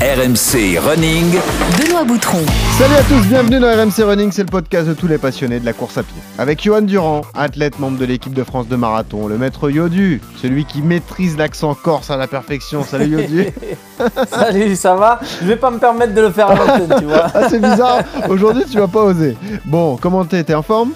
RMC Running. Benoît Boutron. Salut à tous, bienvenue dans RMC Running, c'est le podcast de tous les passionnés de la course à pied. Avec Johan Durand, athlète membre de l'équipe de France de marathon, le maître Yodu, celui qui maîtrise l'accent corse à la perfection. Salut Yodu. Salut, ça va? Je vais pas me permettre de le faire à l'antenne, tu vois. Ah c'est bizarre, aujourd'hui tu vas pas oser. Bon, comment t'es? T'es en forme?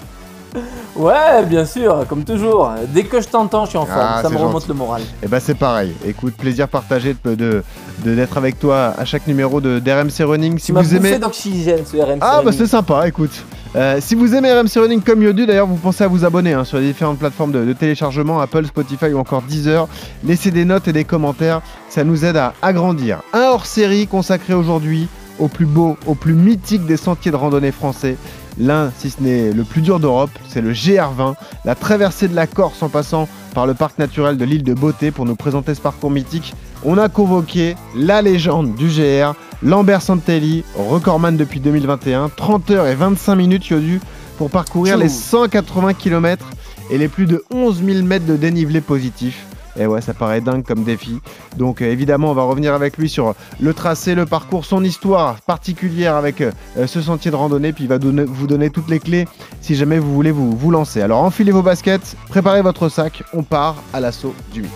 Ouais, bien sûr, comme toujours. Dès que je t'entends, je suis en forme. Ah, ça me remonte gentil. le moral. Eh ben c'est pareil. Écoute, plaisir partagé de de- de- d'être avec toi à chaque numéro de d'RMC Running. Si Tu m'as vous aimez, bouffé d'oxygène, ce RMC. Ah bah c'est sympa, écoute. Euh, si vous aimez RMC Running comme Yodu, d'ailleurs, vous pensez à vous abonner hein, sur les différentes plateformes de, de téléchargement, Apple, Spotify ou encore Deezer. Laissez des notes et des commentaires, ça nous aide à agrandir. Un hors-série consacré aujourd'hui au plus beau, au plus mythique des sentiers de randonnée français. L'un, si ce n'est le plus dur d'Europe, c'est le GR20, la traversée de la Corse en passant par le parc naturel de l'île de Beauté pour nous présenter ce parcours mythique. On a convoqué la légende du GR, Lambert Santelli, recordman depuis 2021, 30 heures et 25 minutes Yodu pour parcourir Tchou. les 180 km et les plus de 11 000 mètres de dénivelé positif. Et ouais, ça paraît dingue comme défi. Donc euh, évidemment, on va revenir avec lui sur le tracé, le parcours, son histoire particulière avec euh, ce sentier de randonnée. Puis il va donner- vous donner toutes les clés si jamais vous voulez vous, vous lancer. Alors enfilez vos baskets, préparez votre sac, on part à l'assaut du mythe.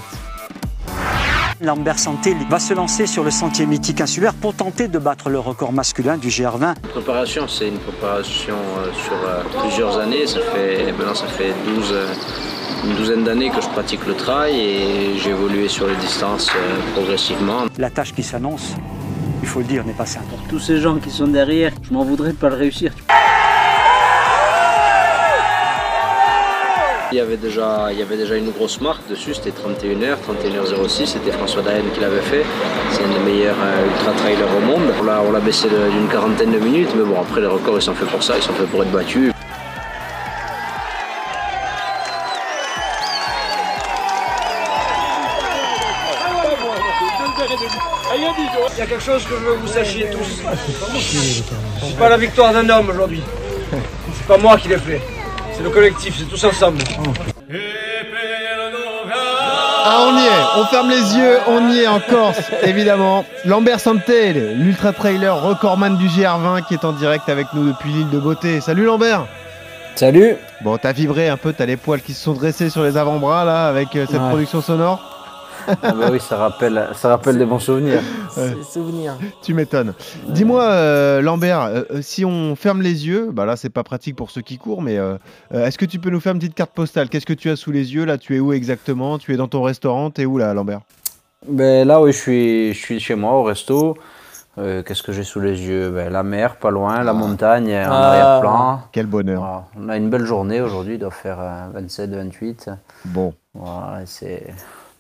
Lambert Santé va se lancer sur le sentier mythique insulaire pour tenter de battre le record masculin du GR20. préparation, c'est une préparation euh, sur euh, plusieurs années. Ça fait, maintenant, ça fait 12, euh, une douzaine d'années que je pratique le trail et j'ai évolué sur les distances progressivement. La tâche qui s'annonce, il faut le dire, n'est pas simple. tous ces gens qui sont derrière, je m'en voudrais de pas le réussir. Il y avait déjà, il y avait déjà une grosse marque dessus, c'était 31h, 31h06, c'était François Daen qui l'avait fait. C'est un des meilleurs euh, ultra-trailers au monde. On l'a, baissé d'une quarantaine de minutes, mais bon, après les records, ils sont faits pour ça, ils sont faits pour être battus. Il y a quelque chose que je veux que vous sachiez tous. C'est pas la victoire d'un homme aujourd'hui. C'est pas moi qui l'ai fait. C'est le collectif, c'est tous ensemble. Ah, on y est, on ferme les yeux, on y est en Corse, évidemment. Lambert Santel, l'ultra trailer recordman du GR20 qui est en direct avec nous depuis l'île de Beauté. Salut Lambert Salut Bon, t'as vibré un peu, t'as les poils qui se sont dressés sur les avant-bras là avec euh, cette Ouais. production sonore Ah bah oui, ça rappelle, ça rappelle des bons souvenirs. Ouais. C'est souvenir. Tu m'étonnes. Dis-moi, euh, Lambert, euh, euh, si on ferme les yeux, bah là c'est pas pratique pour ceux qui courent, mais euh, euh, est-ce que tu peux nous faire une petite carte postale? Qu'est-ce que tu as sous les yeux? Là Tu es où exactement? Tu es dans ton restaurant? T'es où là, Lambert? Ben là, oui, je suis, je suis chez moi au resto. Euh, Qu'est-ce que j'ai sous les yeux? Ben, La mer, pas loin, la montagne en Ah. arrière-plan. Quel bonheur. Voilà. On a une belle journée aujourd'hui, il doit faire euh, 27, 28. Bon. Voilà, c'est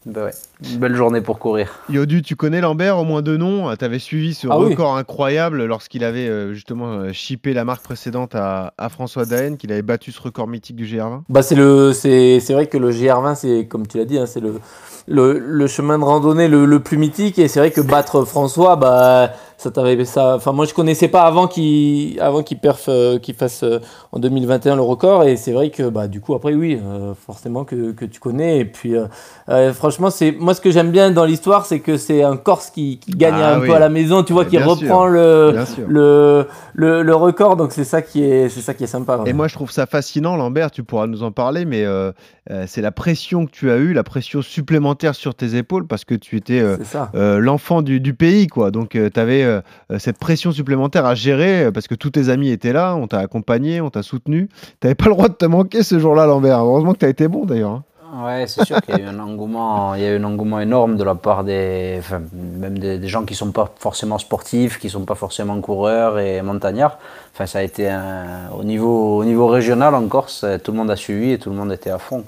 ben ouais, une belle journée pour courir. Yodu, tu connais Lambert au moins deux noms. Tu avais suivi ce Ah oui. record incroyable lorsqu'il avait euh, justement euh, chippé la marque précédente à, à François Daen, qu'il avait battu ce record mythique du GR20. Bah c'est le c'est c'est vrai que le GR20 c'est comme tu l'as dit hein, c'est le, le le chemin de randonnée le, le plus mythique. Et c'est vrai que battre François bah ça t'avait ça. Enfin moi je connaissais pas avant qu'il avant qu'il perf euh, qu'il fasse euh, en 2021 le record. Et c'est vrai que bah du coup après oui euh, forcément que, que tu connais. Et puis franchement c'est moi ce que j'aime bien dans l'histoire c'est que c'est un Corse qui, qui gagne Ah un oui. peu à la maison tu vois qui reprend le le, le le record. Donc c'est ça qui est c'est ça qui est sympa. Et moi, je trouve ça fascinant, Lambert, tu pourras nous en parler, mais euh, c'est la pression que tu as eue, la pression supplémentaire sur tes épaules, parce que tu étais euh, euh, l'enfant du, du pays, quoi. Donc, tu avais cette pression supplémentaire à gérer, parce que tous tes amis étaient là, on t'a accompagné, on t'a soutenu. Tu pas le droit de te manquer ce jour-là, Lambert. Heureusement que tu as été bon, d'ailleurs. hein. Ouais, c'est sûr qu'il y a eu un engouement, il y a eu un engouement énorme de la part des, enfin, même des, des gens qui sont pas forcément sportifs, qui sont pas forcément coureurs et montagnards. Enfin, ça a été un- au niveau, au niveau régional en Corse, euh, tout le monde a suivi et tout le monde était à fond.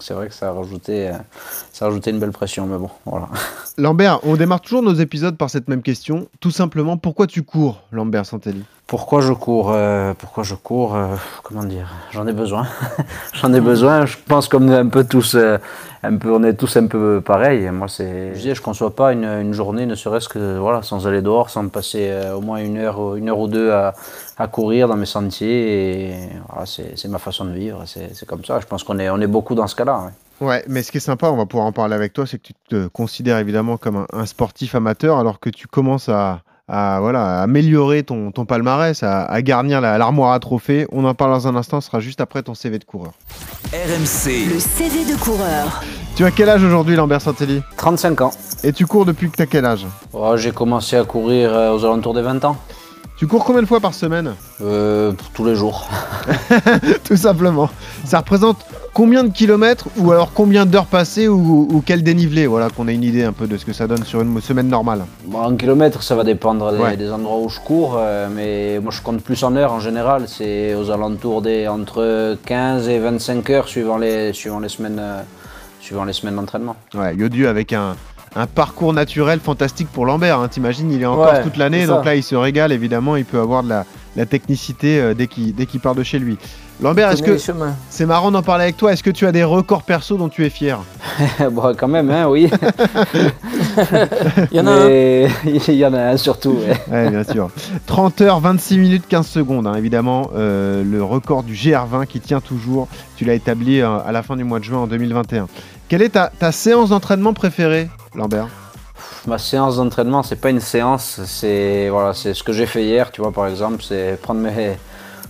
C'est vrai que ça a rajouté, euh, ça a rajouté une belle pression, mais bon, voilà. Lambert, on démarre toujours nos épisodes par cette même question. Tout simplement, pourquoi tu cours, Lambert Santelli? Pourquoi je cours euh, Pourquoi je cours euh, Comment dire? J'en ai besoin. J'en ai besoin. Je pense qu'on est un peu tous, euh, un peu, on est tous un peu pareil. Moi, c'est, je je conçois pas une, une journée, ne serait-ce que voilà, sans aller dehors, sans passer euh, au moins une heure, une heure ou deux à, à courir dans mes sentiers. Et voilà, c'est, c'est ma façon de vivre. C'est, c'est comme ça. Je pense qu'on est, on est beaucoup dans ce cas-là. ouais. Ouais, mais ce qui est sympa, on va pouvoir en parler avec toi, c'est que tu te considères évidemment comme un, un sportif amateur alors que tu commences à, à, voilà, à améliorer ton, ton palmarès, à, à garnir la- l'armoire à trophées. On en parle dans un instant, ce sera juste après ton CV de coureur. RMC, Le CV de coureur. Tu as quel âge aujourd'hui, Lambert Santelli? 35 ans. Et tu cours depuis que tu as quel âge? Oh, J'ai commencé à courir euh, aux alentours des 20 ans. Tu cours combien de fois par semaine Euh, tous les jours. Tout simplement. Ça représente combien de kilomètres ou alors combien d'heures passées ou, ou quel dénivelé Voilà, qu'on ait une idée un peu de ce que ça donne sur une semaine normale. Bon, en kilomètres, ça va dépendre des, Ouais. des endroits où je cours, euh, mais moi je compte plus en heures en général. C'est aux alentours des entre 15 et 25 heures suivant les, suivant les semaines, euh, suivant les semaines d'entraînement. Ouais, Yodu avec un, un parcours naturel fantastique pour Lambert. Hein. T'imagines, il est en Corse Ouais, toute l'année, donc là il se régale évidemment, il peut avoir de la, la technicité euh, dès qu'il dès qu'il part de chez lui. Lambert, est-ce que c'est marrant d'en parler avec toi Est-ce que tu as des records perso dont tu es fier? Bon, quand même, hein, oui. Il y en a un. Il y en a un surtout. ouais. Ouais, bien sûr. 30 heures, 26 minutes, 15 secondes, hein, évidemment. euh, le record du GR20 qui tient toujours. Tu l'as établi euh, à la fin du mois de juin en 2021. Quelle est ta, ta séance d'entraînement préférée, Lambert Ma séance d'entraînement, c'est pas une séance, c'est voilà, c'est ce que j'ai fait hier, tu vois, par exemple, c'est prendre mes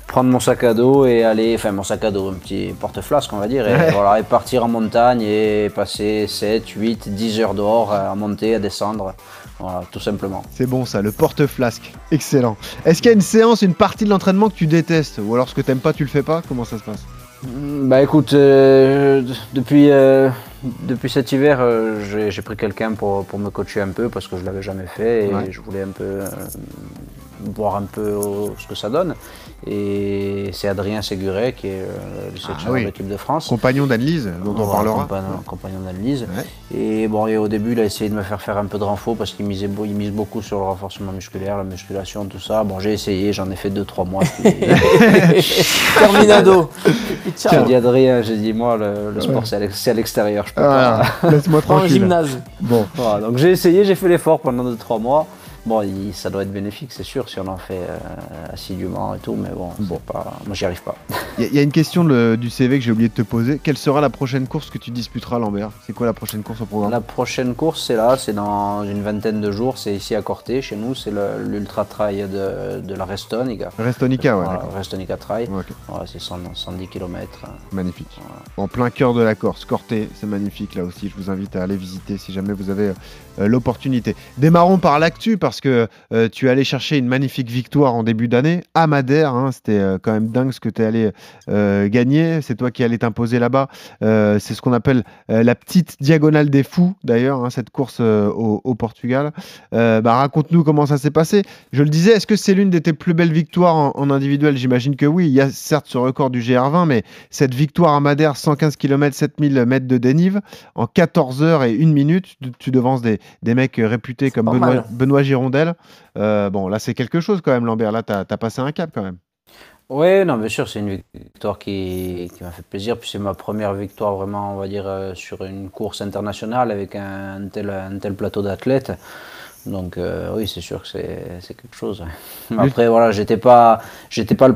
prendre mon sac à dos et aller, enfin mon sac à dos, un petit porte-flasque on va dire, et, Ouais. voilà, et partir en montagne et passer 7, 8, 10 heures dehors à monter, à descendre, voilà, tout simplement. C'est bon ça, le porte-flasque. Excellent. Est-ce qu'il y a une séance, une partie de l'entraînement que tu détestes Ou alors ce que t'aimes pas, tu le fais pas? Comment ça se passe? Bah écoute, euh, depuis, euh, depuis cet hiver, euh, j'ai pris quelqu'un pour, pour me coacher un peu parce que je l'avais jamais fait et Ouais. je voulais un peu euh, voir un peu euh, ce que ça donne. Et c'est Adrien Séguret qui est euh, le sélectionneur oui. de l'équipe de France. Compagnon d'Annelise, dont on parlera. Compagnon. Ouais. Et bon, et au début, il a essayé de me faire faire un peu de renfort parce qu'il mise beaucoup sur le renforcement musculaire, la musculation, tout ça. Bon, j'ai essayé, j'en ai fait 2-3 mois. puis- Terminado. J'ai dit Adrien, j'ai dit moi le, le sport c'est à l'ex- c'est à l'extérieur, je peux Voilà, pas. laisse-moi tranquille. gymnase. Bon, Voilà, donc j'ai essayé, j'ai fait l'effort pendant 2-3 mois. Bon, il- ça doit être bénéfique, c'est sûr, si on en fait euh, assidûment et tout, mais bon, c'est Bon. pas, moi j'y arrive pas. il y, a- il y a une question de- du CV que j'ai oublié de te poser. Quelle sera la prochaine course que tu disputeras, Lambert? C'est quoi la prochaine course au programme? La prochaine course, c'est là, c'est dans une vingtaine de jours, c'est ici à Corté, chez nous, c'est le- l'ultra trail de, de la Restonica. Restonica, ouais. Voilà. Restonica Trail, Ouais, ok. Voilà, c'est 100 110 km. Magnifique. En plein cœur de la Corse, Corté, c'est magnifique là aussi. Je vous invite à aller visiter si jamais vous avez euh, l'opportunité. Démarrons par l'actu parce que euh, tu es allé chercher une magnifique victoire en début d'année à Madère. hein. C'était euh, quand même dingue ce que tu es allé euh, gagner. C'est toi qui allais t'imposer là-bas. C'est ce qu'on appelle la petite diagonale des fous d'ailleurs, hein, cette course au, au Portugal. Bah, Raconte-nous comment ça s'est passé. Je le disais, est-ce que c'est l'une de tes plus belles victoires en, en individuel? J'imagine que oui. Il y a certes ce record du GR20, mais cette victoire à Madère, 115 km, 7000 mètres de dénive, en 14 heures et 1 minute, tu, tu devances des, des mecs réputés comme Benoît. Benoît Girondel. Euh, bon, là, c'est quelque chose quand même, Lambert. Là, tu as, passé un cap quand même. Oui, non, bien sûr, c'est une victoire qui, qui m'a fait plaisir. Puis c'est ma première victoire vraiment, on va dire, euh, sur une course internationale avec un, tel, un tel plateau d'athlètes. Donc euh, oui, c'est sûr que c'est quelque chose. ouais. Après, voilà, j'étais pas, j'étais pas le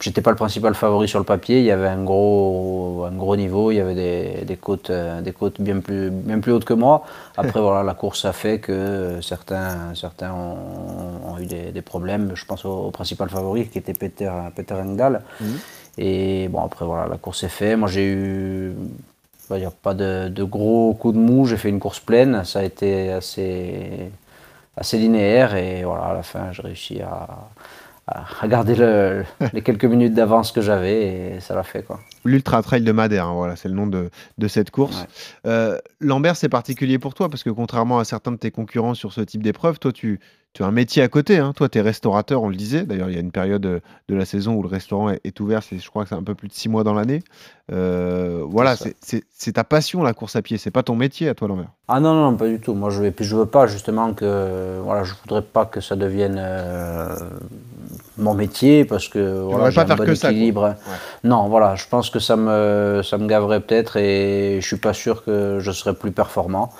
J'étais pas le principal favori sur le papier, il y avait un gros, un gros niveau, il y avait des, des côtes, euh, des côtes bien, plus, bien plus hautes que moi. Après, voilà, la course a fait que certains, certains ont, ont eu des, des problèmes. Je pense au, au principal favori qui était Peter, Peter Engdahl. Et bon, après, voilà, la course est faite. Moi, j'ai eu on va dire, pas de, de gros coups de mou, j'ai fait une course pleine, ça a été assez, assez linéaire et voilà, à la fin, j'ai réussi à, à, à garder le- les quelques minutes d'avance que j'avais et ça l'a fait. Quoi. L'Ultra Trail de Madère, hein, voilà, c'est le nom de, de cette course. Ouais. Euh, Lambert, c'est particulier pour toi parce que contrairement à certains de tes concurrents sur ce type d'épreuve, toi, tu, tu as un métier à côté. hein. Toi, tu es restaurateur, on le disait. D'ailleurs, il y a une période euh, de la saison où le restaurant est, est ouvert. C'est, je crois que c'est un peu plus de six mois dans l'année. Euh, voilà, C'est ta passion, la course à pied. C'est pas ton métier à toi, Lambert? Ah non, non, pas du tout. Moi, je ne je veux pas justement que. Voilà, je voudrais pas que ça devienne euh, mon métier parce que voilà, voudrais j'ai pas un faire bon que ça. Non, voilà, je pense que ça me, ça me gaverait peut-être et je suis pas sûr que je serais plus performant.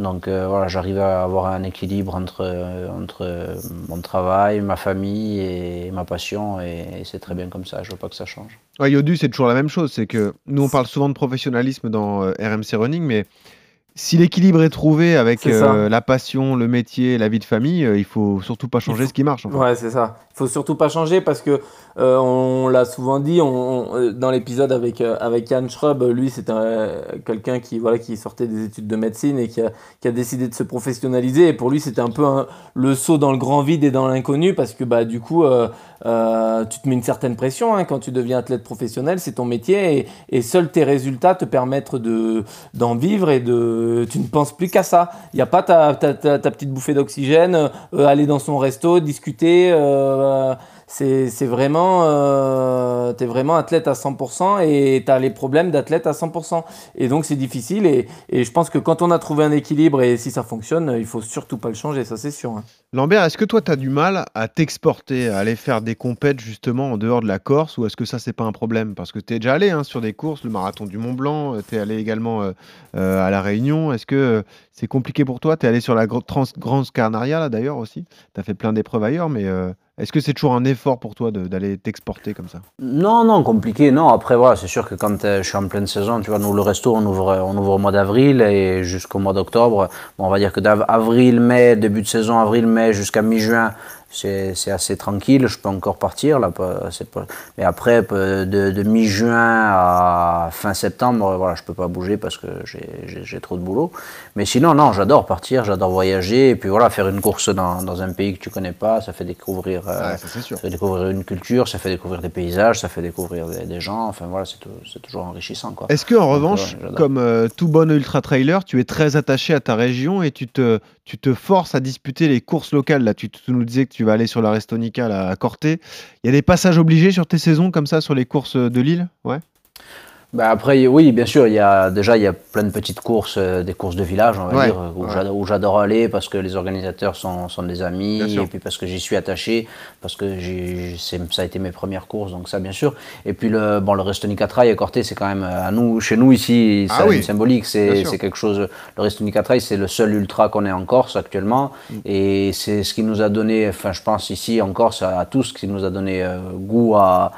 Donc euh, voilà, j'arrive à avoir un équilibre entre, euh, entre euh, mon travail, ma famille et ma passion, et, et c'est très bien comme ça. Je veux pas que ça change. Ouais, Yodu, c'est toujours la même chose. C'est que nous, on parle souvent de professionnalisme dans euh, RMC Running, mais si l'équilibre est trouvé avec euh, la passion, le métier, la vie de famille, euh, il faut surtout pas changer ce qui marche. en fait. Ouais, c'est ça. Il faut surtout pas changer parce que euh, on l'a souvent dit on- euh, dans l'épisode avec euh, avec Schrub, lui c'était euh, quelqu'un qui voilà qui sortait des études de médecine et qui a, qui a décidé de se professionnaliser et pour lui c'était un peu le saut dans le grand vide et dans l'inconnu parce que bah du coup euh, tu te mets une certaine pression hein, quand tu deviens athlète professionnel, c'est ton métier et, et seuls tes résultats te permettent de d'en vivre et de tu ne penses plus qu'à ça. Il n'y a pas ta, ta, ta, ta petite bouffée d'oxygène, aller dans son resto, discuter. Euh, c'est vraiment, euh, t'es vraiment athlète à 100% et tu as les problèmes d'athlète à 100%. Et donc c'est difficile et, je pense que quand on a trouvé un équilibre et si ça fonctionne, il faut surtout pas le changer, ça c'est sûr. hein. Lambert, est-ce que toi, tu as du mal à t'exporter, à aller faire des compètes justement en dehors de la Corse, ou est-ce que ça, c'est pas un problème? Parce que tu es déjà allé hein, sur des courses, le marathon du Mont Blanc, tu es allé également euh, euh, à La Réunion. Est-ce que euh, c'est compliqué pour toi Tu es allé sur la Grande Canaria, là d'ailleurs aussi. Tu as fait plein d'épreuves ailleurs, mais euh, est-ce que c'est toujours un effort pour toi d'aller t'exporter comme ça? Non, non, compliqué, non. Après, voilà, c'est sûr que quand euh, je suis en pleine saison, tu vois, nous, le resto, on ouvre, on ouvre au mois d'avril et jusqu'au mois d'octobre. Bon, on va dire que d'avril, mai, début de saison, avril, mai, jusqu'à mi-juin, c'est assez tranquille. Je peux encore partir, là. pas- Mais après, peu- de, de mi-juin à fin septembre, voilà, je peux pas bouger parce que j'ai- trop de boulot. Mais sinon, non, j'adore partir, j'adore voyager. Et puis voilà, faire une course dans, dans un pays que tu connais pas, ça fait découvrir. euh, ça, ça fait découvrir une culture, ça fait découvrir des paysages, ça fait découvrir des, des gens. Enfin voilà, c'est tou- c'est toujours enrichissant. Est-ce que en Donc, revanche, ouais, comme euh, tout bon ultra trailer, tu es très attaché à ta région et tu te, tu te forces à disputer les courses locales Là, tu, tu nous disais que tu vas aller sur la Restonica là, à Corté. Il y a des passages obligés sur tes saisons comme ça sur les courses de Lille? Ouais. Bah, après, oui, bien sûr, il y a, déjà il y a plein de petites courses, euh, des courses de village, on va Ouais, dire, où ouais. j'adore- où j'adore aller parce que les organisateurs sont, sont des amis, et puis parce que j'y suis attaché, parce que j'ai- c'est- ça a été mes premières courses, donc ça bien sûr. Et puis le, bon, le Restonica Trail à Corté, c'est quand même euh, à nous, chez nous ici, Ah ça a oui, une symbolique, c'est c'est quelque chose. Le Restonica Trail, c'est le seul ultra qu'on ait en Corse actuellement, Mm. et c'est ce qui nous a donné, enfin je pense ici en Corse à, à tous, qui nous a donné euh, goût à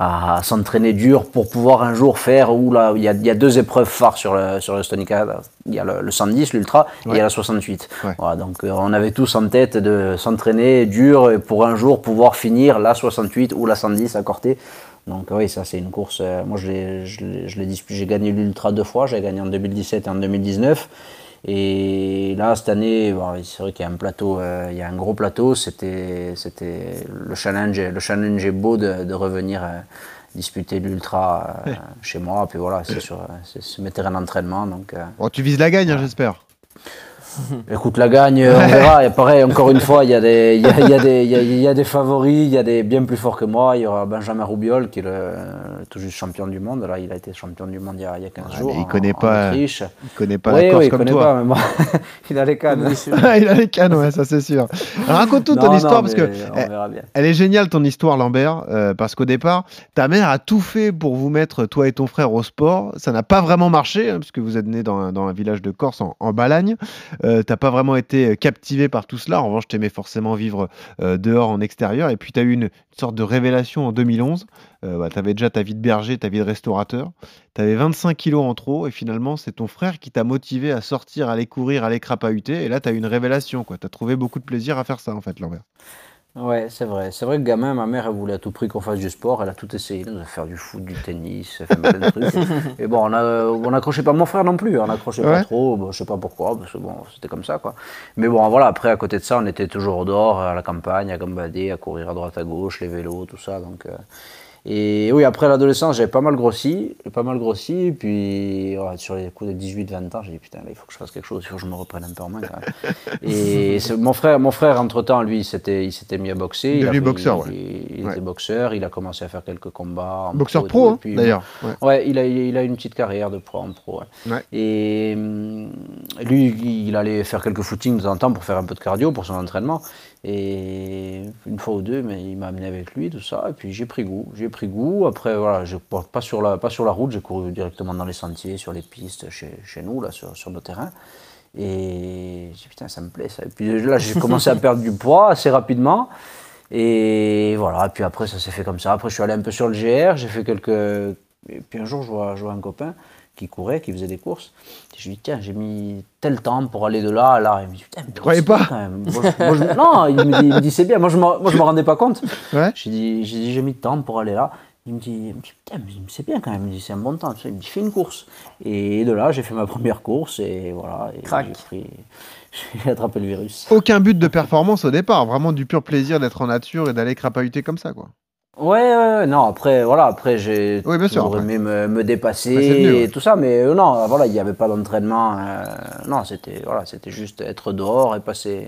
à s'entraîner dur pour pouvoir un jour faire où là il y a, il y a deux épreuves phares sur le sur le Stonica il y a le, le 110 l'ultra et il y a la 68 Ouais. voilà, donc euh, on avait tous en tête de s'entraîner dur pour un jour pouvoir finir la 68 ou la 110 à Corté. Donc oui ça c'est une course euh, moi je l'ai je l'ai- je l'ai disputé j'ai gagné l'ultra deux fois. J'ai gagné en 2017 et en 2019 et là, cette année, bon, c'est vrai qu'il y a un plateau, euh, il y a un gros plateau. C'était, c'était le challenge. Le challenge est beau de, de revenir euh, disputer l'ultra euh, chez moi. Puis voilà, c'est sur, c'est mes terrains d'entraînement. Donc, euh, Bon, tu vises la gagne, hein, j'espère. écoute, la gagne, on verra. Et pareil, encore une fois, il y a des, il y a, il y a des, il y a- il y a des favoris, il y a des bien plus forts que moi. Il y aura Benjamin Roubiol qui est le, tout juste champion du monde. Là, il a été champion du monde il y a, il y a 15 Ouais, jours. il en- connaît en pas- Autriche. Il connaît pas oui, la Corse oui, il comme connaît toi. pas, mais bon, il a les cannes. il a les cannes, ouais, ça c'est sûr. Raconte-nous ton Non, histoire non, parce que. Elle est géniale ton histoire, Lambert, euh, parce qu'au départ, ta mère a tout fait pour vous mettre, toi et ton frère, au sport. Ça n'a pas vraiment marché, hein, puisque vous êtes né dans, un- dans un village de Corse, en, en Balagne. Euh, T'as pas vraiment été captivé par tout cela. En revanche, t'aimais forcément vivre euh, dehors, en extérieur. Et puis, tu as eu une, sorte de révélation en 2011. Euh, bah, tu avais déjà ta vie de berger, ta vie de restaurateur. Tu avais 25 kilos en trop. Et finalement, c'est ton frère qui t'a motivé à sortir, à aller courir, à aller crapahuter. Et là, tu as eu une révélation. Tu as trouvé beaucoup de plaisir à faire ça, en fait, Lambert. Ouais, c'est vrai. C'est vrai que gamin, ma mère, elle voulait à tout prix qu'on fasse du sport. Elle a tout essayé. Elle a fait du foot, du tennis, elle fait plein de trucs. Et bon, on n'accrochait pas. Mon frère non plus, on n'accrochait Ouais. pas trop. Bon, je sais pas pourquoi, parce que bon, c'était comme ça, quoi. Mais bon, voilà, après, à côté de ça, on était toujours dehors, à la campagne, à gambader, à courir à droite, à gauche, les vélos, tout ça. Donc, euh, Et oui, après l'adolescence, j'avais pas mal grossi, j'ai pas mal grossi, et puis ouais, sur les coups de 18-20 ans, j'ai dit putain, là, il faut que je fasse quelque chose, il faut que je me reprenne un peu en main quand même. et mon frère, mon frère entre-temps, lui, il s'était, il mis à boxer. Il a fait- boxeur, il, ouais. il- il Ouais. était boxeur, il a commencé à faire quelques combats. en Boxeur pro, et hein, d'ailleurs. Ouais. Il a, il a une petite carrière de pro en pro. Et hum, lui, il allait faire quelques footings de temps en temps pour faire un peu de cardio pour son entraînement. Et une fois ou deux, mais il m'a amené avec lui, tout ça. Et puis j'ai pris goût. J'ai pris goût. Après, voilà, je, pas, sur la, pas sur la route, j'ai couru directement dans les sentiers, sur les pistes, chez, chez nous, là, sur, sur nos terrains. Et j'ai dit, putain, ça me plaît ça. Et puis là, j'ai commencé à perdre du poids assez rapidement. Et voilà, et puis après, ça s'est fait comme ça. Après, je suis allé un peu sur le GR, j'ai fait quelques. Et puis un jour, je vois, je vois un copain qui courait, qui faisait des courses. Et je lui dis, tiens, j'ai mis tel temps pour aller de là à là. Il me dit, putain, mais Tu croyais pas quand même. Moi, je- moi, je- Non, il me dit, c'est bien. Moi, je ne me, me rendais pas compte. Ouais. J'ai dit, j'ai dit, j'ai mis de temps pour aller là. Il me dit, putain, mais c'est bien quand même. Il me dit, c'est un bon temps. Il me dit, fais une course. Et de là, j'ai fait ma première course et voilà. Et Crac. j'ai pris- J'ai attrapé le virus. Aucun but de performance au départ, vraiment du pur plaisir d'être en nature et d'aller crapahuter comme ça, quoi. Ouais, ouais, ouais, non, après, voilà, après, j'ai Oui, toujours aimé me, me dépasser mieux, ouais. et tout ça, mais euh, non, voilà, il n'y avait pas d'entraînement, euh, non, c'était, voilà, c'était juste être dehors et passer,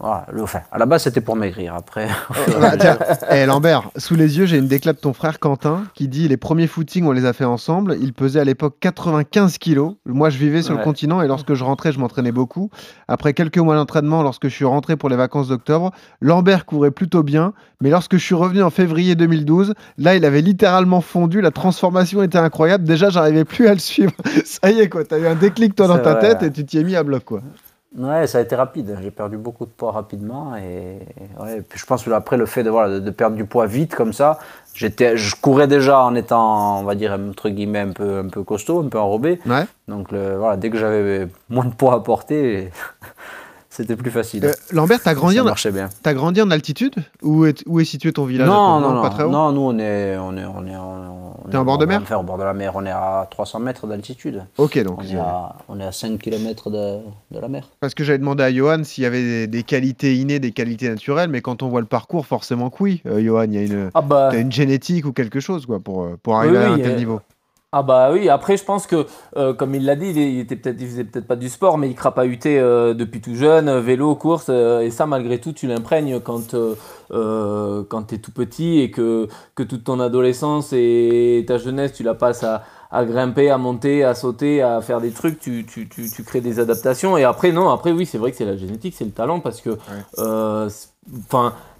voilà, le, enfin, à la base, c'était pour maigrir, après, Bah, tiens, eh, Lambert, sous les yeux, j'ai une déclat de ton frère Quentin qui dit les premiers footings, on les a fait ensemble. Il pesait à l'époque 95 kilos. Moi, je vivais sur le continent et lorsque je rentrais, je m'entraînais beaucoup. Après quelques mois d'entraînement, lorsque je suis rentré pour les vacances d'octobre, Lambert courait plutôt bien. Mais lorsque je suis revenu en février 2012, là, il avait littéralement fondu. La transformation était incroyable. Déjà, j'arrivais plus à le suivre. ça y est, quoi. T'as eu un déclic, toi, dans ta vrai, tête et tu t'y es mis à bloc, quoi. Ouais, ça a été rapide. J'ai perdu beaucoup de poids rapidement et, ouais, et puis je pense que après le fait de, voilà, de, perdre du poids vite comme ça, j'étais, je courais déjà en étant, on va dire entre guillemets un peu, un peu costaud, un peu enrobé. Ouais. Donc le, voilà, dès que j'avais moins de poids à porter, c'était plus facile. Euh, Lambert, t'as grandi, en... t'as grandi en altitude où est... où est situé ton village Non, non, Pas non, très haut non, nous on est, on est, on est, on T'es est en bord de mer Enfin, au bord de la mer, on est à 300 mètres d'altitude. Ok, donc. On est à, on est à 5 km de, de la mer. Parce que j'avais demandé à Johan s'il y avait des, des qualités innées, des qualités naturelles, mais quand on voit le parcours, forcément que oui. Euh, Johan, il y a une, Ah bah, une génétique ou quelque chose quoi, pour, euh, pour arriver Oui, à un tel niveau. Ah bah oui, après je pense que, euh, comme il l'a dit, il, était peut-être, il faisait peut-être pas du sport, mais il crapahutait euh, depuis tout jeune, euh, vélo, course, euh, et ça malgré tout tu l'imprègnes quand, quand tu es tout petit et que, que toute ton adolescence et ta jeunesse tu la passes à, à grimper, à monter, à sauter, à faire des trucs, tu, tu, tu, tu crées des adaptations. Et après non, après oui c'est vrai que c'est la génétique, c'est le talent, parce que.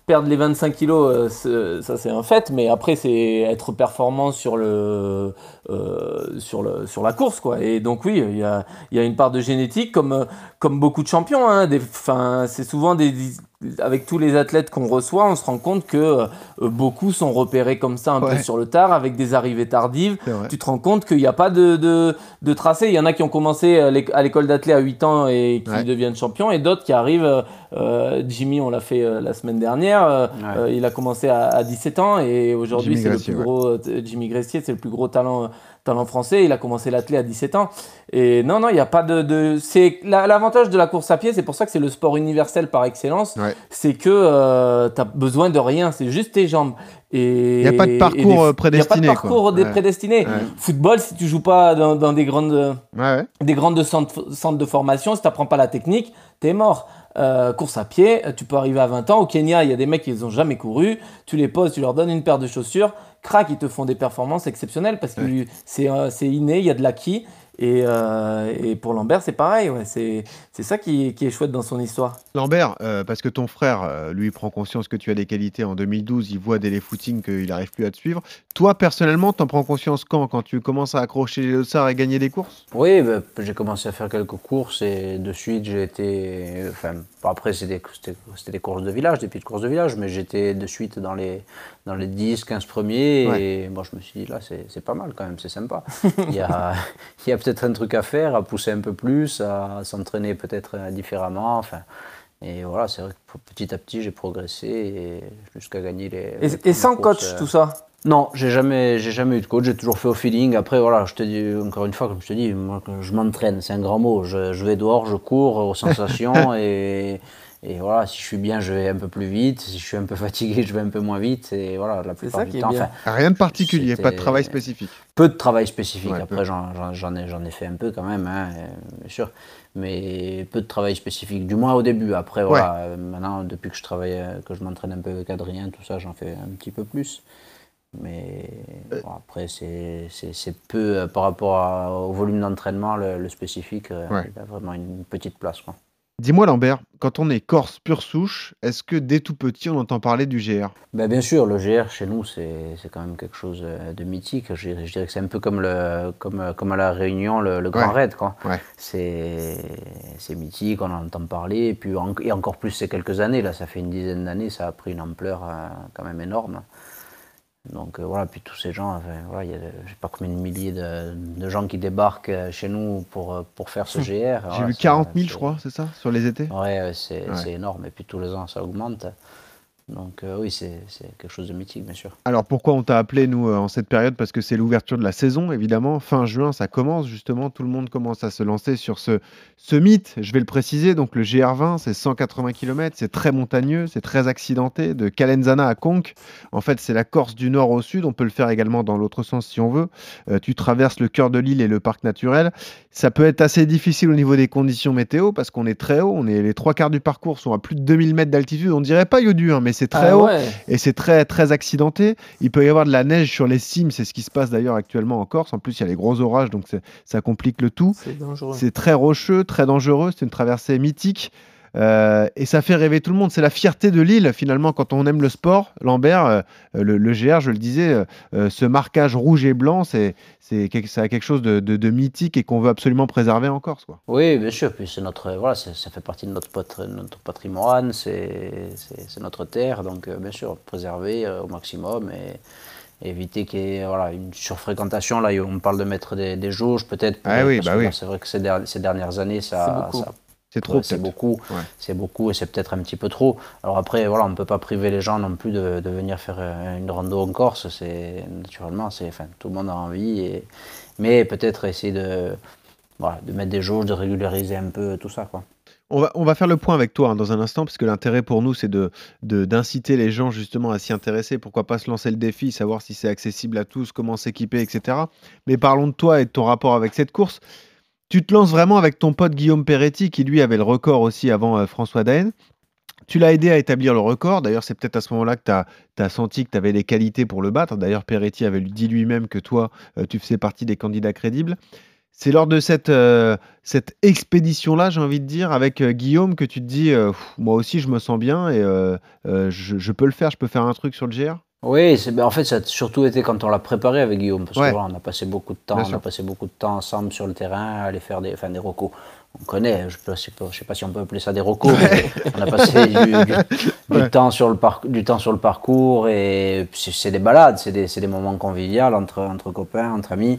Perdre les 25 kilos, euh, ça c'est un fait, mais après c'est être performant sur le, euh, sur, le, sur la course. Quoi. Et donc oui, il y a, y a une part de génétique, comme, euh, comme beaucoup de champions. Hein, des, c'est souvent des- avec tous les athlètes qu'on reçoit, on se rend compte que euh, beaucoup sont repérés comme ça un Ouais. peu sur le tard, avec des arrivées tardives. Tu te rends compte qu'il n'y a pas de, de, de tracé. Il y en a qui ont commencé à l'éc- à l'école d'athlètes à 8 ans et qui Ouais. deviennent champions, et d'autres qui arrivent. euh, euh, Jimmy, on l'a fait euh, la semaine dernière. euh, Ouais. euh, il a commencé à, à 17 ans et aujourd'hui Jimmy c'est le plus ouais. gros. euh, Jimmy Gressier, c'est le plus gros talent, talent français. Il a commencé l'athlète à 17 ans. Et non, non, il n'y a pas de. de c'est la- l'avantage de la course à pied, c'est pour ça que c'est le sport universel par excellence. Ouais. C'est que tu as besoin de rien, c'est juste tes jambes. Il y a pas de parcours, des- euh, Il n'y a pas prédestiné, de parcours Ouais. prédestiné. Ouais. Football, si tu joues pas dans, dans des grandes des grandes centres, centres de formation, si tu n'apprends pas la technique, tu es mort. Euh, course à pied, euh, tu peux arriver à 20 ans. Au Kenya, il y a des mecs qui n'ont jamais couru. Tu les poses, tu leur donnes une paire de chaussures. Crac, ils te font des performances exceptionnelles parce que c'est euh, c'est inné, il y a de l'acquis. Et, euh, et pour Lambert, c'est pareil. Ouais. C'est c'est ça qui, qui est chouette dans son histoire. Lambert, euh, parce que ton frère, euh, lui, prend conscience que tu as des qualités en 2012, il voit dès les footings qu'il n'arrive plus à te suivre. Toi, personnellement, t'en prends conscience quand? Quand tu commences à accrocher les dossards et gagner des courses? Oui, ben, j'ai commencé à faire quelques courses et de suite j'ai été. Enfin, après c'était des courses de village, des petites courses de village, mais j'étais de suite dans les, dans les 10, 15 premiers et moi je me suis dit là c'est pas mal quand même, c'est sympa. il y a, il y a peut-être un truc à faire, à pousser un peu plus, à s'entraîner peut-être euh, différemment. Enfin, et voilà, c'est vrai que petit à petit j'ai progressé jusqu'à gagner les. Et, les et sans coach, euh, tout ça? Non, j'ai jamais, j'ai jamais eu de coach. J'ai toujours fait au feeling. Après, voilà, je te dis encore une fois, comme je te dis, moi, je m'entraîne, c'est un grand mot. Je, je vais dehors, je cours aux sensations et, et voilà. Si je suis bien, je vais un peu plus vite. Si je suis un peu fatigué, je vais un peu moins vite. Et voilà, la plupart ça du qui est temps. bien. enfin, Rien de particulier, pas de travail spécifique. peu de travail spécifique. Ouais, Après, j'en, j'en- j'en ai, j'en ai fait un peu quand même, hein, bien sûr. Mais peu de travail spécifique, du moins au début. Après, voilà, euh, maintenant, depuis que je travaille, euh, que je m'entraîne un peu avec Adrien, tout ça, j'en fais un petit peu plus. Mais bon, après, c'est, peu euh, par rapport à- au volume d'entraînement, le, le spécifique, euh, Ouais. il a vraiment une petite place. Dis-moi Lambert, quand on est corse pure souche, est-ce que dès tout petit on entend parler du GR Ben, bien sûr, le GR chez nous, c'est quand même quelque chose euh, de mythique. Je, dirais je dirais que c'est un peu comme, le, comme, euh, comme à La Réunion, le, le Grand Ouais. Raid. Ouais. C'est c'est mythique, on en entend parler. Et, puis, en- et encore plus ces quelques années, là, ça fait une dizaine d'années, ça a pris une ampleur euh, quand même énorme. Donc euh, voilà, puis tous ces gens, enfin, voilà, il y a, je sais pas combien de milliers de, de gens qui débarquent euh, chez nous pour, euh, pour faire ce GR. J'ai Voilà, vu c'est- 40 000 je crois, c'est ça, sur les étés? Ouais, c'est Ouais. c'est énorme. Et puis tous les ans, ça augmente. Donc euh, oui, c'est quelque chose de mythique, bien sûr. Alors pourquoi on t'a appelé nous euh, en cette période? Parce que c'est l'ouverture de la saison évidemment. Fin juin ça commence justement, tout le monde commence à se lancer sur ce, ce mythe. Je vais le préciser, donc le GR20 c'est 180 km, c'est très montagneux, c'est très accidenté. De Calenzana à Conques, en fait c'est la Corse du nord au sud, on peut le faire également dans l'autre sens si on veut. Euh, tu traverses le cœur de l'île et le parc naturel. Ça peut être assez difficile au niveau des conditions météo parce qu'on est très haut, on est les trois quarts du parcours sont à plus de 2000 mètres d'altitude. On dirait pas Yodu, hein, mais c'est très Ah haut ouais. et c'est très très accidenté. Il peut y avoir de la neige sur les cimes, c'est ce qui se passe d'ailleurs actuellement en Corse. En plus, il y a les gros orages, donc ça complique le tout. C'est dangereux. C'est très rocheux, très dangereux. C'est une traversée mythique. Euh, et ça fait rêver tout le monde. C'est la fierté de l'île, finalement, quand on aime le sport. Lambert, euh, le, le GR, je le disais, euh, euh, ce marquage rouge et blanc, c'est ça a quelque chose de, de- de mythique et qu'on veut absolument préserver en Corse. Quoi. Oui, bien sûr. Puis c'est notre, voilà, c'est- ça fait partie de notre, patri- notre patrimoine, c'est c'est- c'est notre terre, donc euh, bien sûr préserver euh, au maximum et, éviter qu'il y ait voilà, une surfréquentation. Là, on parle de mettre des, des jauges peut-être. Ah oui, bah oui. C'est vrai que ces, der- ces dernières années, ça, ça- C'est trop, ouais, c'est beaucoup, Ouais. c'est beaucoup et c'est peut-être un petit peu trop. Alors après, voilà, on ne peut pas priver les gens non plus de, de venir faire euh, une rando en Corse. C'est naturellement, c'est, enfin, tout le monde a envie, et, mais peut-être essayer de, voilà, de mettre des jauges, de régulariser un peu tout ça, quoi. On va, on va faire le point avec toi hein, dans un instant, parce que l'intérêt pour nous, c'est de, de- d'inciter les gens justement à s'y intéresser. Pourquoi pas se lancer le défi, savoir si c'est accessible à tous, comment s'équiper, etc. Mais parlons de toi et de ton rapport avec cette course. Tu te lances vraiment avec ton pote Guillaume Peretti, qui lui avait le record aussi avant euh, François Daen. Tu l'as aidé à établir le record. D'ailleurs, c'est peut-être à ce moment-là que tu as, senti que tu avais les qualités pour le battre. D'ailleurs, Peretti avait dit lui-même que toi, euh, tu faisais partie des candidats crédibles. C'est lors de cette, euh, cette expédition-là, j'ai envie de dire, avec Guillaume, que tu te dis, moi aussi, je me sens bien et je, je peux le faire, je peux faire un truc sur le GR. Oui, ben, en fait, ça a surtout été quand on l'a préparé avec Guillaume, parce Ouais. que voilà, on a passé beaucoup de temps, Bien on sûr. a passé beaucoup de temps ensemble sur le terrain, à aller faire des, enfin, des recos. On connaît, je ne sais, pas- je sais pas si on peut appeler ça des recos, mais on a passé du, du- du Ouais. temps sur le par- du temps sur le parcours et c'est, des balades, c'est des, des moments conviviaux entre, entre copains, entre amis.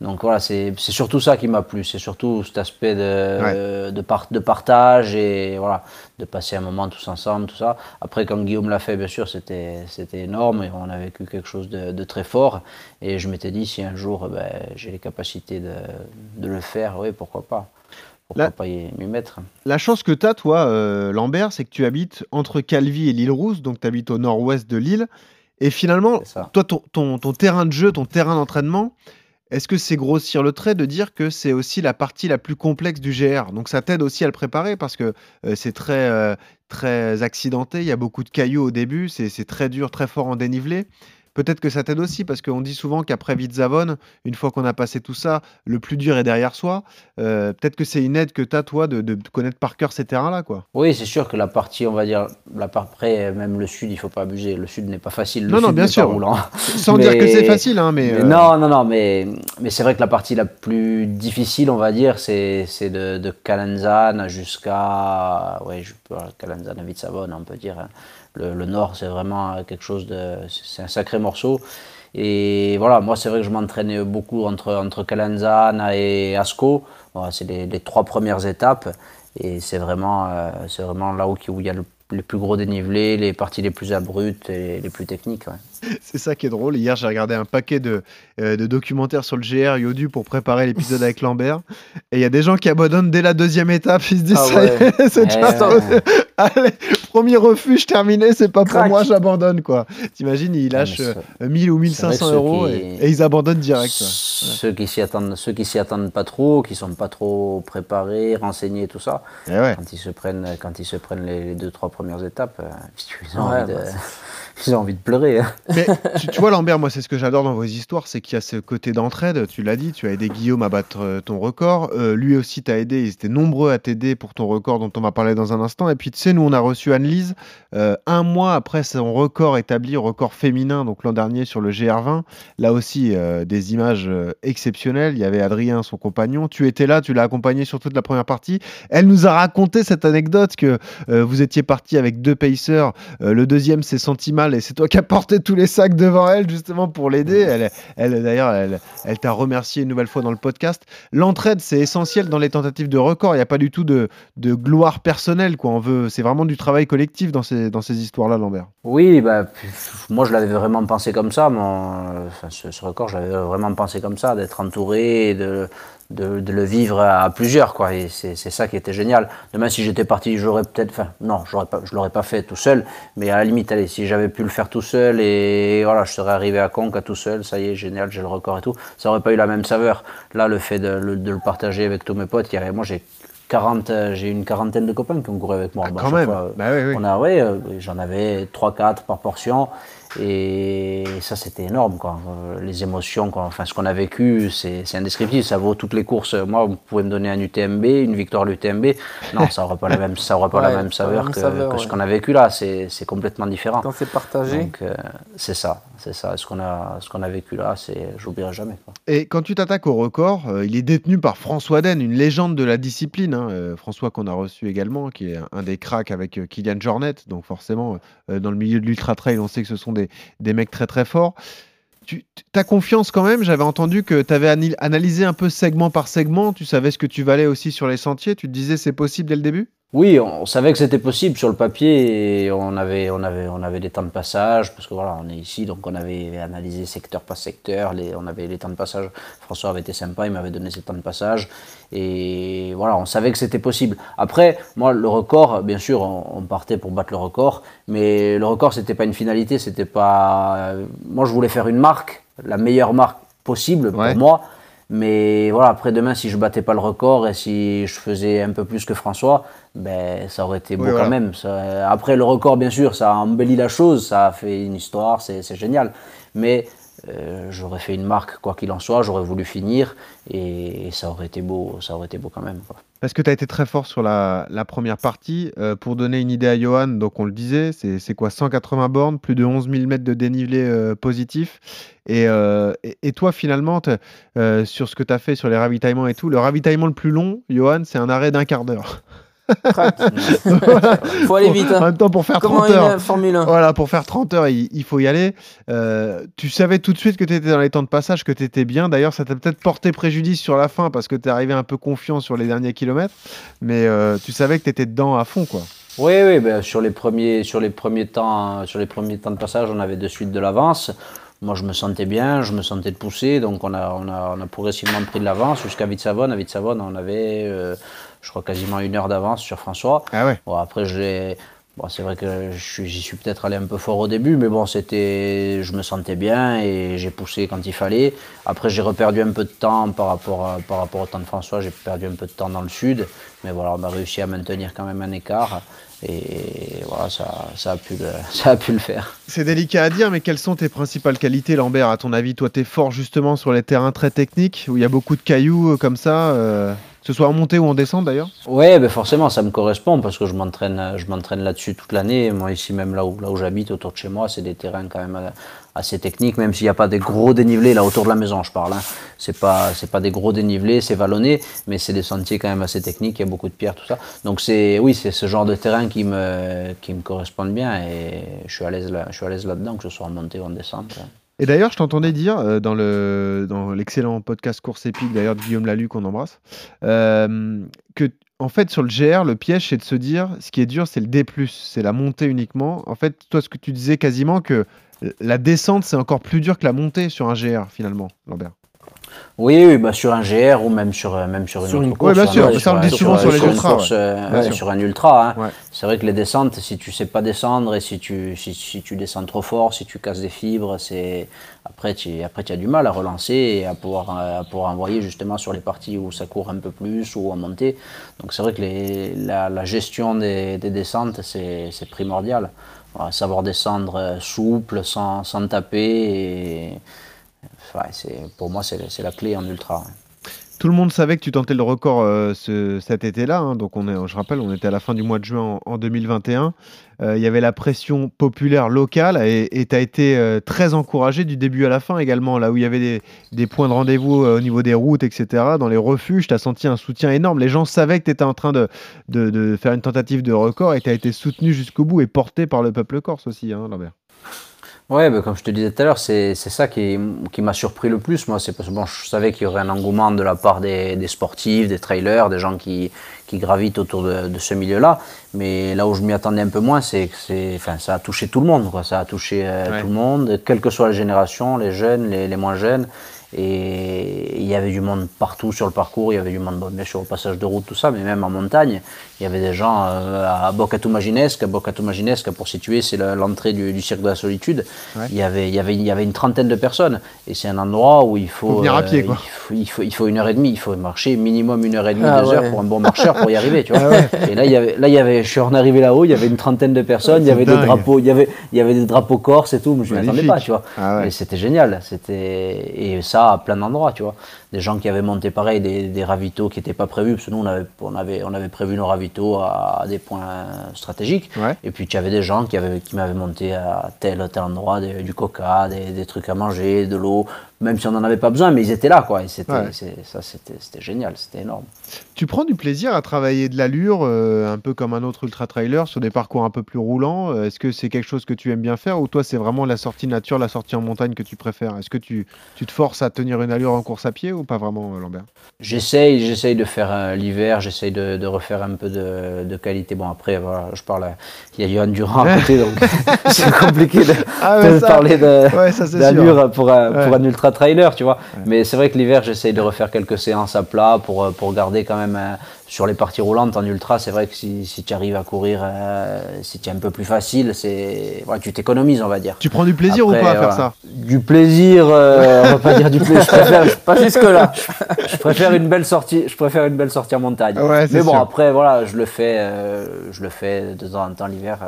Donc voilà, c'est, surtout ça qui m'a plu, c'est surtout cet aspect de, de, par- de partage et voilà, de passer un moment tous ensemble, tout ça. Après, quand Guillaume l'a fait, bien sûr, c'était, énorme et on a vécu quelque chose de, de très fort. Et je m'étais dit, si un jour ben, j'ai les capacités de, de le faire, oui, pourquoi pas Pourquoi Là- pas y m'y mettre La chance que tu as, toi, euh, Lambert, c'est que tu habites entre Calvi et l'île Rousse, donc tu habites au nord-ouest de l'île. Et finalement, toi, ton, ton- ton terrain de jeu, ton terrain d'entraînement, est-ce que c'est grossir le trait de dire que c'est aussi la partie la plus complexe du GR Donc ça t'aide aussi à le préparer parce que euh, c'est très, euh, très accidenté, il y a beaucoup de cailloux au début, c'est c'est très dur, très fort en dénivelé. Peut-être que ça t'aide aussi parce qu'on dit souvent qu'après Vitzavon, une fois qu'on a passé tout ça, le plus dur est derrière soi. Euh, Peut-être que c'est une aide que tu as, toi, de, de connaître par cœur ces terrains-là. quoi. Oui, c'est sûr que la partie, on va dire, la part après, même le sud, il faut pas abuser. Le sud n'est pas facile. Le Non, non, bien sûr. Pas roulant. Sans Mais- dire que c'est facile, hein, mais. Mais euh, Non, non, non, mais, mais c'est vrai que la partie la plus difficile, on va dire, c'est de, de Calenzane jusqu'à. Ouais, je peux, Calenzane à Vitsavone, on peut dire. hein. Le, nord, c'est vraiment quelque chose de. C'est un sacré morceau. Et voilà, moi, c'est vrai que je m'entraînais beaucoup entre, entre Calenzane et Asco. Voilà, c'est les, trois premières étapes. Et c'est vraiment, euh, c'est vraiment là où, il y a le, les plus gros dénivelés, les parties les plus abruptes et les plus techniques. C'est ça qui est drôle. Hier, j'ai regardé un paquet de, euh, de documentaires sur le GR Yodu pour préparer l'épisode avec Lambert. Et il y a des gens qui abandonnent dès la deuxième étape. Ils se disent, Ah ça y est, c'est Eh déjà Allez, premier refuge terminé, c'est pas pour moi, j'abandonne quoi. T'imagines, ils Ah, lâchent mais euh, 1000 ou c'est vrai que 1500 ceux euros qui- et, et ils abandonnent direct. Ceux qui s'y attendent, ceux qui s'y attendent pas trop, qui sont pas trop préparés, renseignés, tout ça, ouais. quand ils se prennent, quand ils se prennent les, les deux trois premières étapes, euh, ils ont, envie, de, ont envie de pleurer. hein. Mais tu, tu vois, Lambert, moi, c'est ce que j'adore dans vos histoires, c'est qu'il y a ce côté d'entraide. Tu l'as dit, tu as aidé Guillaume à battre euh, ton record. Euh, lui aussi t'a aidé. Ils étaient nombreux à t'aider pour ton record dont on va parler dans un instant. Et puis, tu sais, nous, on a reçu Anne-Lise euh, un mois après son record établi, record féminin, donc l'an dernier sur le GR20. Là aussi, euh, des images exceptionnelles. Il y avait Adrien, son compagnon. Tu étais là, tu l'as accompagné sur toute la première partie. Elle nous a raconté cette anecdote que vous étiez parti avec deux pacers. Le deuxième s'est senti mal et c'est toi qui as porté tous les sacs devant elle justement pour l'aider. Elle, elle d'ailleurs, elle, elle t'a remercié une nouvelle fois dans le podcast. L'entraide, c'est essentiel dans les tentatives de record. Il n'y a pas du tout de, de gloire personnelle. Quoi. On veut, c'est vraiment du travail collectif dans ces, dans ces histoires-là, Lambert. Oui, bah, moi je l'avais vraiment pensé comme ça. Mon, euh, enfin, ce, ce record, je l'avais vraiment pensé comme ça, d'être entouré, de, de, de le vivre à, plusieurs. Quoi. Et c'est, ça qui était génial. Demain, si j'étais parti, j'aurais peut-être. Enfin, non, pas, je l'aurais pas fait tout seul. Mais à la limite, allez, si j'avais pu le faire tout seul et voilà, je serais arrivé à Conca tout seul, ça y est, génial, j'ai le record et tout, ça n'aurait pas eu la même saveur. Là, le fait de, le- de le partager avec tous mes potes, avaient- moi j'ai 40, euh, j'ai une quarantaine de copains qui ont couru avec moi. Ah, Bah, quand même. fois, Bah oui, oui. on a, ouais, euh, j'en avais 3-4 par portion. Et ça, c'était énorme. Quoi. Euh, Les émotions, quoi. Enfin, ce qu'on a vécu, c'est indescriptible. Ça vaut toutes les courses. Moi, vous pouvez me donner un UTMB, une victoire à l'UTMB. Non, ça n'aura pas la même, ça aura pas Ouais, la même la saveur même que, saveur, que ce qu'on a vécu là. C'est c'est complètement différent. Quand c'est partagé. Donc, euh, c'est ça. C'est ça. Ce qu'on a, ce qu'on a vécu là, c'est, j'oublierai jamais. Quoi. Et quand tu t'attaques au record, euh, il est détenu par François Den, une légende de la discipline. hein, euh, François qu'on a reçu également, qui est un, un des cracks avec euh, Kylian Jornet. Donc forcément, euh, dans le milieu de l'ultra trail, on sait que ce sont des, des mecs très très forts. Tu as confiance quand même J'avais entendu que tu avais analysé un peu segment par segment. Tu savais ce que tu valais aussi sur les sentiers. Tu te disais c'est possible dès le début? Oui, on, on savait que c'était possible sur le papier et on avait, on, avait, on avait des temps de passage parce que voilà, on est ici donc on avait analysé secteur par secteur, les, on avait les temps de passage. François avait été sympa, il m'avait donné ses temps de passage et voilà, on savait que c'était possible. Après, moi, le record, bien sûr, on, on partait pour battre le record, mais le record c'était pas une finalité, c'était pas. Moi, je voulais faire une marque, la meilleure marque possible pour Ouais. moi. Mais voilà, après demain, si je battais pas le record et si je faisais un peu plus que François, ben ça aurait été beau Oui, quand voilà. même. Ça- après le record, bien sûr, ça a embelli la chose, ça a fait une histoire, c'est c'est génial. Mais euh, j'aurais fait une marque, quoi qu'il en soit, j'aurais voulu finir et, ça aurait été beau, ça aurait été beau quand même. Parce que tu as été très fort sur la, première partie. Euh, pour donner une idée à Johan, donc on le disait, c'est quoi 180 bornes, plus de 11 000 mètres de dénivelé euh, positif. Et, et, toi, finalement, sur ce que tu as fait sur les ravitaillements et tout, le ravitaillement le plus long, Johan, c'est un arrêt d'un quart d'heure. Crac. Faut aller vite. En Hein. même temps, pour faire Comment 30 une heures. euh, Formule 1 Voilà, pour faire 30 heures, il, il faut y aller. Euh, tu savais tout de suite que tu étais dans les temps de passage, que tu étais bien. D'ailleurs, ça t'a peut-être porté préjudice sur la fin parce que tu es arrivé un peu confiant sur les derniers kilomètres. Mais euh, tu savais que tu étais dedans à fond, quoi. Oui, oui, ben, sur, les premiers, sur, les premiers temps, sur les premiers temps de passage, on avait de suite de l'avance. Moi, je me sentais bien, je me sentais de pousser, donc on a, on a, on a progressivement pris de l'avance jusqu'à Vite-Savonne. À Vite-Savonne, on avait, euh, je crois, quasiment une heure d'avance sur François. Ah ouais. Bon, après, bon, c'est vrai que j'y suis peut-être allé un peu fort au début, mais bon, c'était, je me sentais bien et j'ai poussé quand il fallait. Après, j'ai reperdu un peu de temps par rapport, à- par rapport au temps de François, j'ai perdu un peu de temps dans le sud, mais voilà, on a réussi à maintenir quand même un écart et voilà, ça, ça, a, pu le, ça a pu le faire. C'est délicat à dire, mais quelles sont tes principales qualités, Lambert? À ton avis, toi, tu es fort justement sur les terrains très techniques, où il y a beaucoup de cailloux euh, comme ça, euh, ce soit en montée ou en descente d'ailleurs Ouais, ben forcément, ça me correspond parce que je m'entraîne, je m'entraîne là-dessus toute l'année. Moi, ici, même là où, là où j'habite, autour de chez moi, c'est des terrains quand même euh, assez techniques, même s'il n'y a pas des gros dénivelés là autour de la maison, je parle. Hein. C'est pas, pas des gros dénivelés, c'est vallonné, mais c'est des sentiers quand même assez techniques. Il y a beaucoup de pierres, tout ça. Donc oui, c'est ce genre de terrain qui me, qui me bien et je suis à l'aise là-dedans, que ce soit en montée ou en descente. Et d'ailleurs, je t'entendais dire euh, dans le dans l'excellent podcast Course épique d'ailleurs de Guillaume Lalu qu'on embrasse, euh, que en fait sur le GR, le piège c'est de se dire ce qui est dur c'est le D+, c'est la montée uniquement. En fait, toi ce que tu disais quasiment que la descente c'est encore plus dur que la montée sur un GR finalement, Lambert. Oui, oui, bah sur un GR ou même sur, même sur une Sur autre une- course. Ouais, bien sûr, ça, on le dit sur- souvent sur les une ultras, course, ouais. euh, Bien ouais, sûr. sur un ultra. hein. Ouais. C'est vrai que les descentes, si tu sais pas descendre et si tu, si, si tu descends trop fort, si tu casses des fibres, c'est après tu après tu as du mal à relancer et à pouvoir, euh, à pouvoir envoyer justement sur les parties où ça court un peu plus ou à monter. Donc c'est vrai que les, la, la gestion des, des descentes, c'est primordial. Voilà, savoir descendre euh, souple, sans, sans taper. Et, pour moi, c'est la clé en ultra. Tout le monde savait que tu tentais le record euh, ce- cet été-là. hein. donc, je rappelle, on était à la fin du mois de juin en, en 2021. Euh, Il y avait la pression populaire locale et tu as été euh, très encouragé du début à la fin également. Là où il y avait des, points de rendez-vous au niveau des routes, etc., dans les refuges, tu as senti un soutien énorme. Les gens savaient que tu étais en train de faire une tentative de record et tu as été soutenu jusqu'au bout et porté par le peuple corse aussi, hein, Lambert. Ouais, bah, comme je te disais tout à l'heure, c'est ça qui, qui m'a surpris le plus. Moi, c'est parce que bon, je savais qu'il y aurait un engouement de la part des, des sportifs, des trailers, des gens qui, qui gravitent autour de, de ce milieu-là. Mais là où je m'y attendais un peu moins, c'est que enfin, ça a touché tout le monde. Quoi. Ça a touché euh, Ouais. tout le monde, quelle que soit la génération, les jeunes, les, les moins jeunes. Et il y avait du monde partout sur le parcours. Il y avait du monde, bon, bien sûr, au passage de route, tout ça, mais même en montagne. Il y avait des gens euh, à Bocatumaginesque. Bocatumaginesque, pour situer, c'est l'entrée du, du cirque de la solitude. Ouais. Il, y avait, il, y avait, il y avait une trentaine de personnes. Et c'est un endroit où il faut, venir à pied, euh, quoi. il, faut, il, faut, il faut une heure et demie. Il faut marcher minimum une heure et demie, Ah deux ouais. heures pour un bon marcheur pour y arriver. Tu vois. Ah ouais. Et là, il y avait, là, il y avait, je suis en arrivé là-haut, il y avait une trentaine de personnes, il y avait des drapeaux, il y avait, il y avait des drapeaux corses et tout, mais je ne m'y attendais pas, tu vois. Ah. Et c'était génial. C'était et ça à plein d'endroits, tu vois. Des gens qui avaient monté pareil des, des ravitaux qui n'étaient pas prévus, parce que nous on avait, on avait, on avait prévu nos ravitaux à, des points stratégiques. Ouais. Et puis tu avais des gens qui avaient, qui m'avaient monté à tel tel endroit des- du coca, des, des trucs à manger, de l'eau, même si on n'en avait pas besoin, mais ils étaient là, quoi. Et c'était, Ouais. ça, c'était, c'était génial, c'était énorme. Tu prends du plaisir à travailler de l'allure, euh, un peu comme un autre ultra trailer, sur des parcours un peu plus roulants. Euh, Est-ce que c'est quelque chose que tu aimes bien faire ou toi c'est vraiment la sortie nature, la sortie en montagne que tu préfères? Est-ce que tu, tu te forces à tenir une allure en course à pied ou pas vraiment, euh, Lambert? J'essaye, j'essaye de faire euh, l'hiver, j'essaye de, de refaire un peu de, de qualité. Bon après, voilà, je parle, à- il y a Johan Durand à côté, donc c'est compliqué de, Ah, de ça- parler Ouais, pour, un, Ouais. pour un ultra trailer, tu vois. Mais c'est vrai que l'hiver, j'essaye de refaire quelques séances à plat pour, euh, pour garder quand même euh, sur les parties roulantes en ultra. C'est vrai que si, si tu arrives à courir, euh, si tu es un peu plus facile, c'est, ouais, tu t'économises, on va dire. Tu prends du plaisir Après, ou pas à faire ça Du plaisir, euh, on va pas dire du plaisir. Je préfère, Pas jusque-là. je préfère une belle sortie. Je préfère une belle sortie en montagne. Ouais, Mais bon, sûr. après, voilà, je le fais, euh, je le fais de temps en temps l'hiver.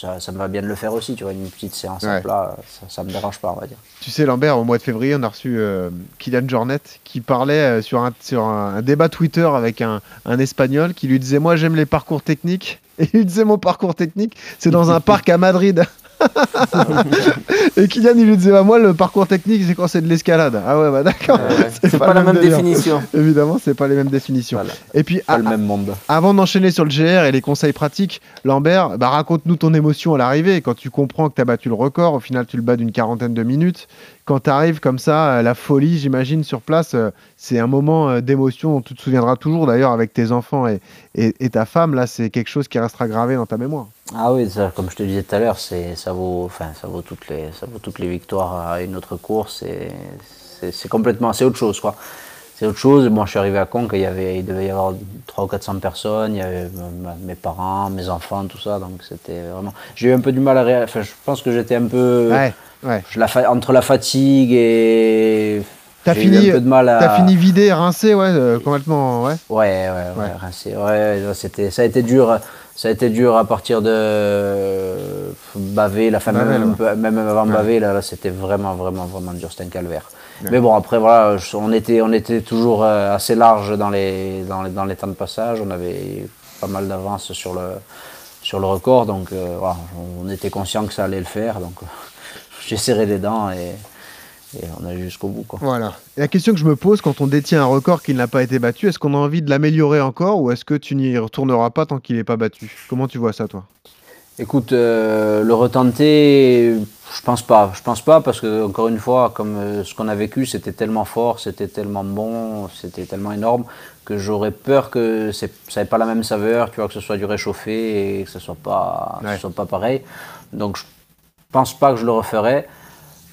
Ça, ça me va bien de le faire aussi, tu vois, une petite séance Ouais. à plat, ça, me dérange pas, on va dire. Tu sais, Lambert, au mois de février, on a reçu euh, Kylian Jornet qui parlait euh, sur, un, sur un, un débat Twitter avec un, un Espagnol qui lui disait Moi, j'aime les parcours techniques. Et il disait Mon parcours technique, c'est dans un parc à Madrid. Et Kylian, il lui disait bah, Moi, le parcours technique, c'est quand c'est de l'escalade. Ah ouais, bah d'accord. Ouais, c'est pas, la même définition. Évidemment, c'est pas les mêmes définitions. Voilà. Et puis, Pas à- le même monde. avant d'enchaîner sur le GR et les conseils pratiques, Lambert, bah, raconte-nous ton émotion à l'arrivée. Quand tu comprends que tu as battu le record, au final tu le bats d'une quarantaine de minutes. Quand tu arrives comme ça, euh, la folie, j'imagine, sur place, euh, c'est un moment euh, d'émotion dont tu te souviendras toujours d'ailleurs avec tes enfants et, ta femme. Là, c'est quelque chose qui restera gravé dans ta mémoire. Ah oui, comme je te disais tout à l'heure, ça, vaut, toutes les, ça vaut toutes les victoires à une autre course. c'est complètement, c'est autre chose, quoi. C'est autre chose. Moi, je suis arrivé à Conques, il, y avait, il devait y avoir 300 ou 400 personnes, il y avait ma- mes parents, mes enfants, tout ça. Donc, c'était vraiment. J'ai eu un peu du mal à réagir. Enfin, je pense que j'étais un peu. Ouais, ouais. je la fa- entre la fatigue et. T'as fini, eu un peu de mal à. t'as fini vidé, rincé, ouais, euh, complètement, ouais. Ouais, ouais, ouais, Ouais. rincé. Ouais, c'était, ça a été dur. Ça a été dur à partir de euh, Bavé, la fin, même, peu- même avant Ouais. Bavé, là, là, c'était vraiment, vraiment, vraiment dur. C'était un calvaire. Mais bon, après, voilà, on était, on était toujours euh, assez large dans les, dans, les, dans les temps de passage. On avait pas mal d'avance sur le, sur le record. Donc, euh, voilà, on était conscient que ça allait le faire. Donc, j'ai serré les dents et, et on a jusqu'au bout. Quoi. Voilà. Et la question que je me pose quand on détient un record qui n'a pas été battu, est-ce qu'on a envie de l'améliorer encore ou est-ce que tu n'y retourneras pas tant qu'il n'est pas battu? Comment tu vois ça, toi? Écoute, euh, le retenter, je pense pas. Je pense pas parce que encore une fois, comme euh, ce qu'on a vécu, c'était tellement fort, c'était tellement bon, c'était tellement énorme que j'aurais peur que ça n'ait pas la même saveur, tu vois, que ce soit du réchauffé et que ce soit pas, ce soit pas pareil. Donc je pense pas que je le referai.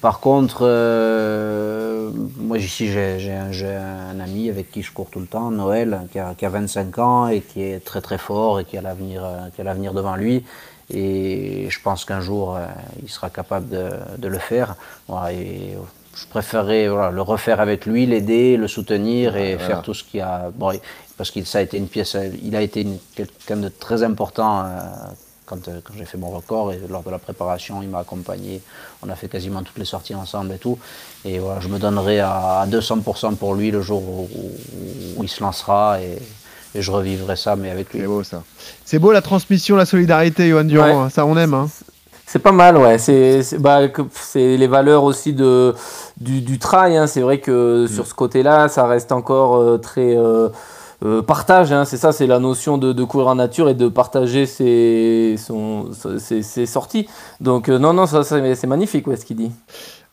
Par contre, euh, moi ici j'ai un, ami avec qui je cours tout le temps, Noël, qui a, qui a 25 ans et qui est très très fort et qui a l'avenir euh, qui a l'avenir devant lui. Et je pense qu'un jour euh, il sera capable de, de le faire. Voilà, et je préférerais voilà, le refaire avec lui, l'aider, le soutenir et voilà. faire tout ce qu'il a. Bon, parce qu'il ça a été une pièce, il a été quelqu'un de très important euh, quand, euh, quand j'ai fait mon record et lors de la préparation, il m'a accompagné. On a fait quasiment toutes les sorties ensemble et tout. Et voilà, je me donnerai à, à 200% pour lui le jour où, où- où il se lancera et, et je revivrai ça, mais avec lui. C'est beau ça. C'est beau la transmission, la solidarité, Johan Durand. Ouais. hein. Ça, on aime. Hein. C'est pas mal, ouais. C'est bah, c'est les valeurs aussi de, du, du trail. hein. C'est vrai que Mm. sur ce côté-là, ça reste encore euh, très euh, euh, partage. hein. C'est ça, c'est la notion de, de courir en nature et de partager ses, son, ses, ses sorties. Donc, euh, non, non, ça, ça, c'est magnifique, ouais, ce qu'il dit.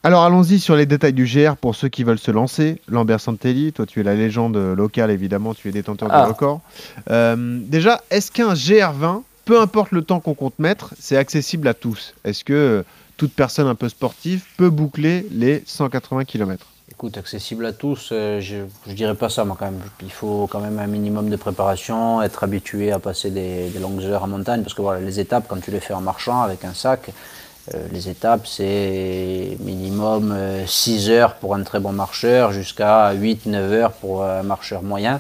Alors allons-y sur les détails du GR pour ceux qui veulent se lancer. Lambert Santelli, toi tu es la légende locale évidemment, tu es détenteur Ah. du record. Euh, déjà, est-ce qu'un GR20, peu importe le temps qu'on compte mettre, c'est accessible à tous? Est-ce que euh, toute personne un peu sportive peut boucler les 180 km Écoute, accessible à tous, euh, je ne dirais pas ça, moi quand même. Il faut quand même un minimum de préparation, être habitué à passer des, des longues heures en montagne, parce que voilà, les étapes, quand tu les fais en marchant avec un sac, les étapes, c'est minimum 6 heures pour un très bon marcheur, jusqu'à 8-9 heures pour un marcheur moyen.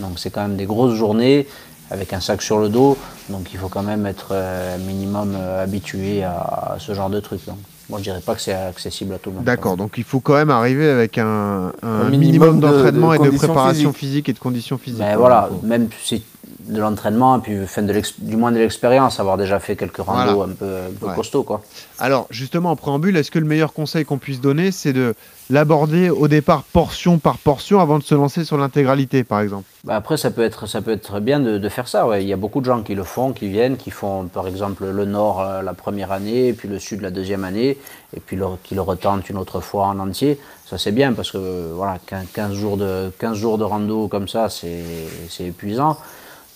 Donc c'est quand même des grosses journées avec un sac sur le dos, donc il faut quand même être euh, minimum euh, habitué à, ce genre de truc. Donc, moi je dirais pas que c'est accessible à tout le monde. D'accord, donc il faut quand même arriver avec un, un Un minimum, minimum de- d'entraînement de et de préparation physique et de conditions physiques. Mais voilà, même si de l'entraînement, et puis enfin, de du moins de l'expérience, avoir déjà fait quelques randos Voilà. un peu, un peu Ouais. costauds. Quoi. Alors, justement, en préambule, est-ce que le meilleur conseil qu'on puisse donner, c'est de l'aborder au départ portion par portion avant de se lancer sur l'intégralité, par exemple? Bah, après, ça peut être, ça peut être bien de, de faire ça. Ouais. Il y a beaucoup de gens qui le font, qui viennent, qui font par exemple le nord euh, la première année, et puis le sud la deuxième année, et puis le- qui le retentent une autre fois en entier. Ça, c'est bien parce que voilà, 15, 15 jours de, 15 jours de rando comme ça, c'est épuisant.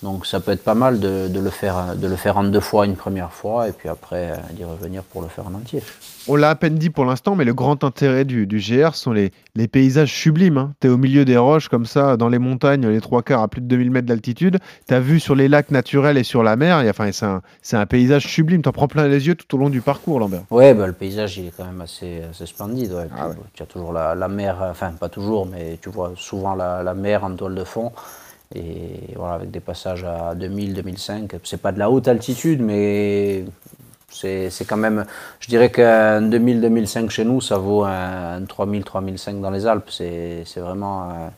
Donc ça peut être pas mal de, de le faire, de le faire en deux fois une première fois, et puis après euh, d'y revenir pour le faire en entier. On l'a à peine dit pour l'instant, mais le grand intérêt du, du GR sont les, les paysages sublimes. Tu es au milieu des roches, comme ça, dans les montagnes, les trois quarts à plus de 2000 mètres d'altitude. Tu as vu sur les lacs naturels et sur la mer. Et, enfin, c'est un, c'est un paysage sublime. Tu en prends plein les yeux tout au long du parcours, Lambert. Ouais, bah, le paysage il est quand même assez, assez splendide. ouais. Ah ouais. Tu as toujours la, la mer, enfin pas toujours, mais tu vois souvent la, la mer en toile de fond. Et voilà, avec des passages à 2000, 2005. C'est pas de la haute altitude, mais c'est quand même. Je dirais qu'un 2000, 2005 chez nous, ça vaut un, 3000, 3005 dans les Alpes. C'est vraiment euh,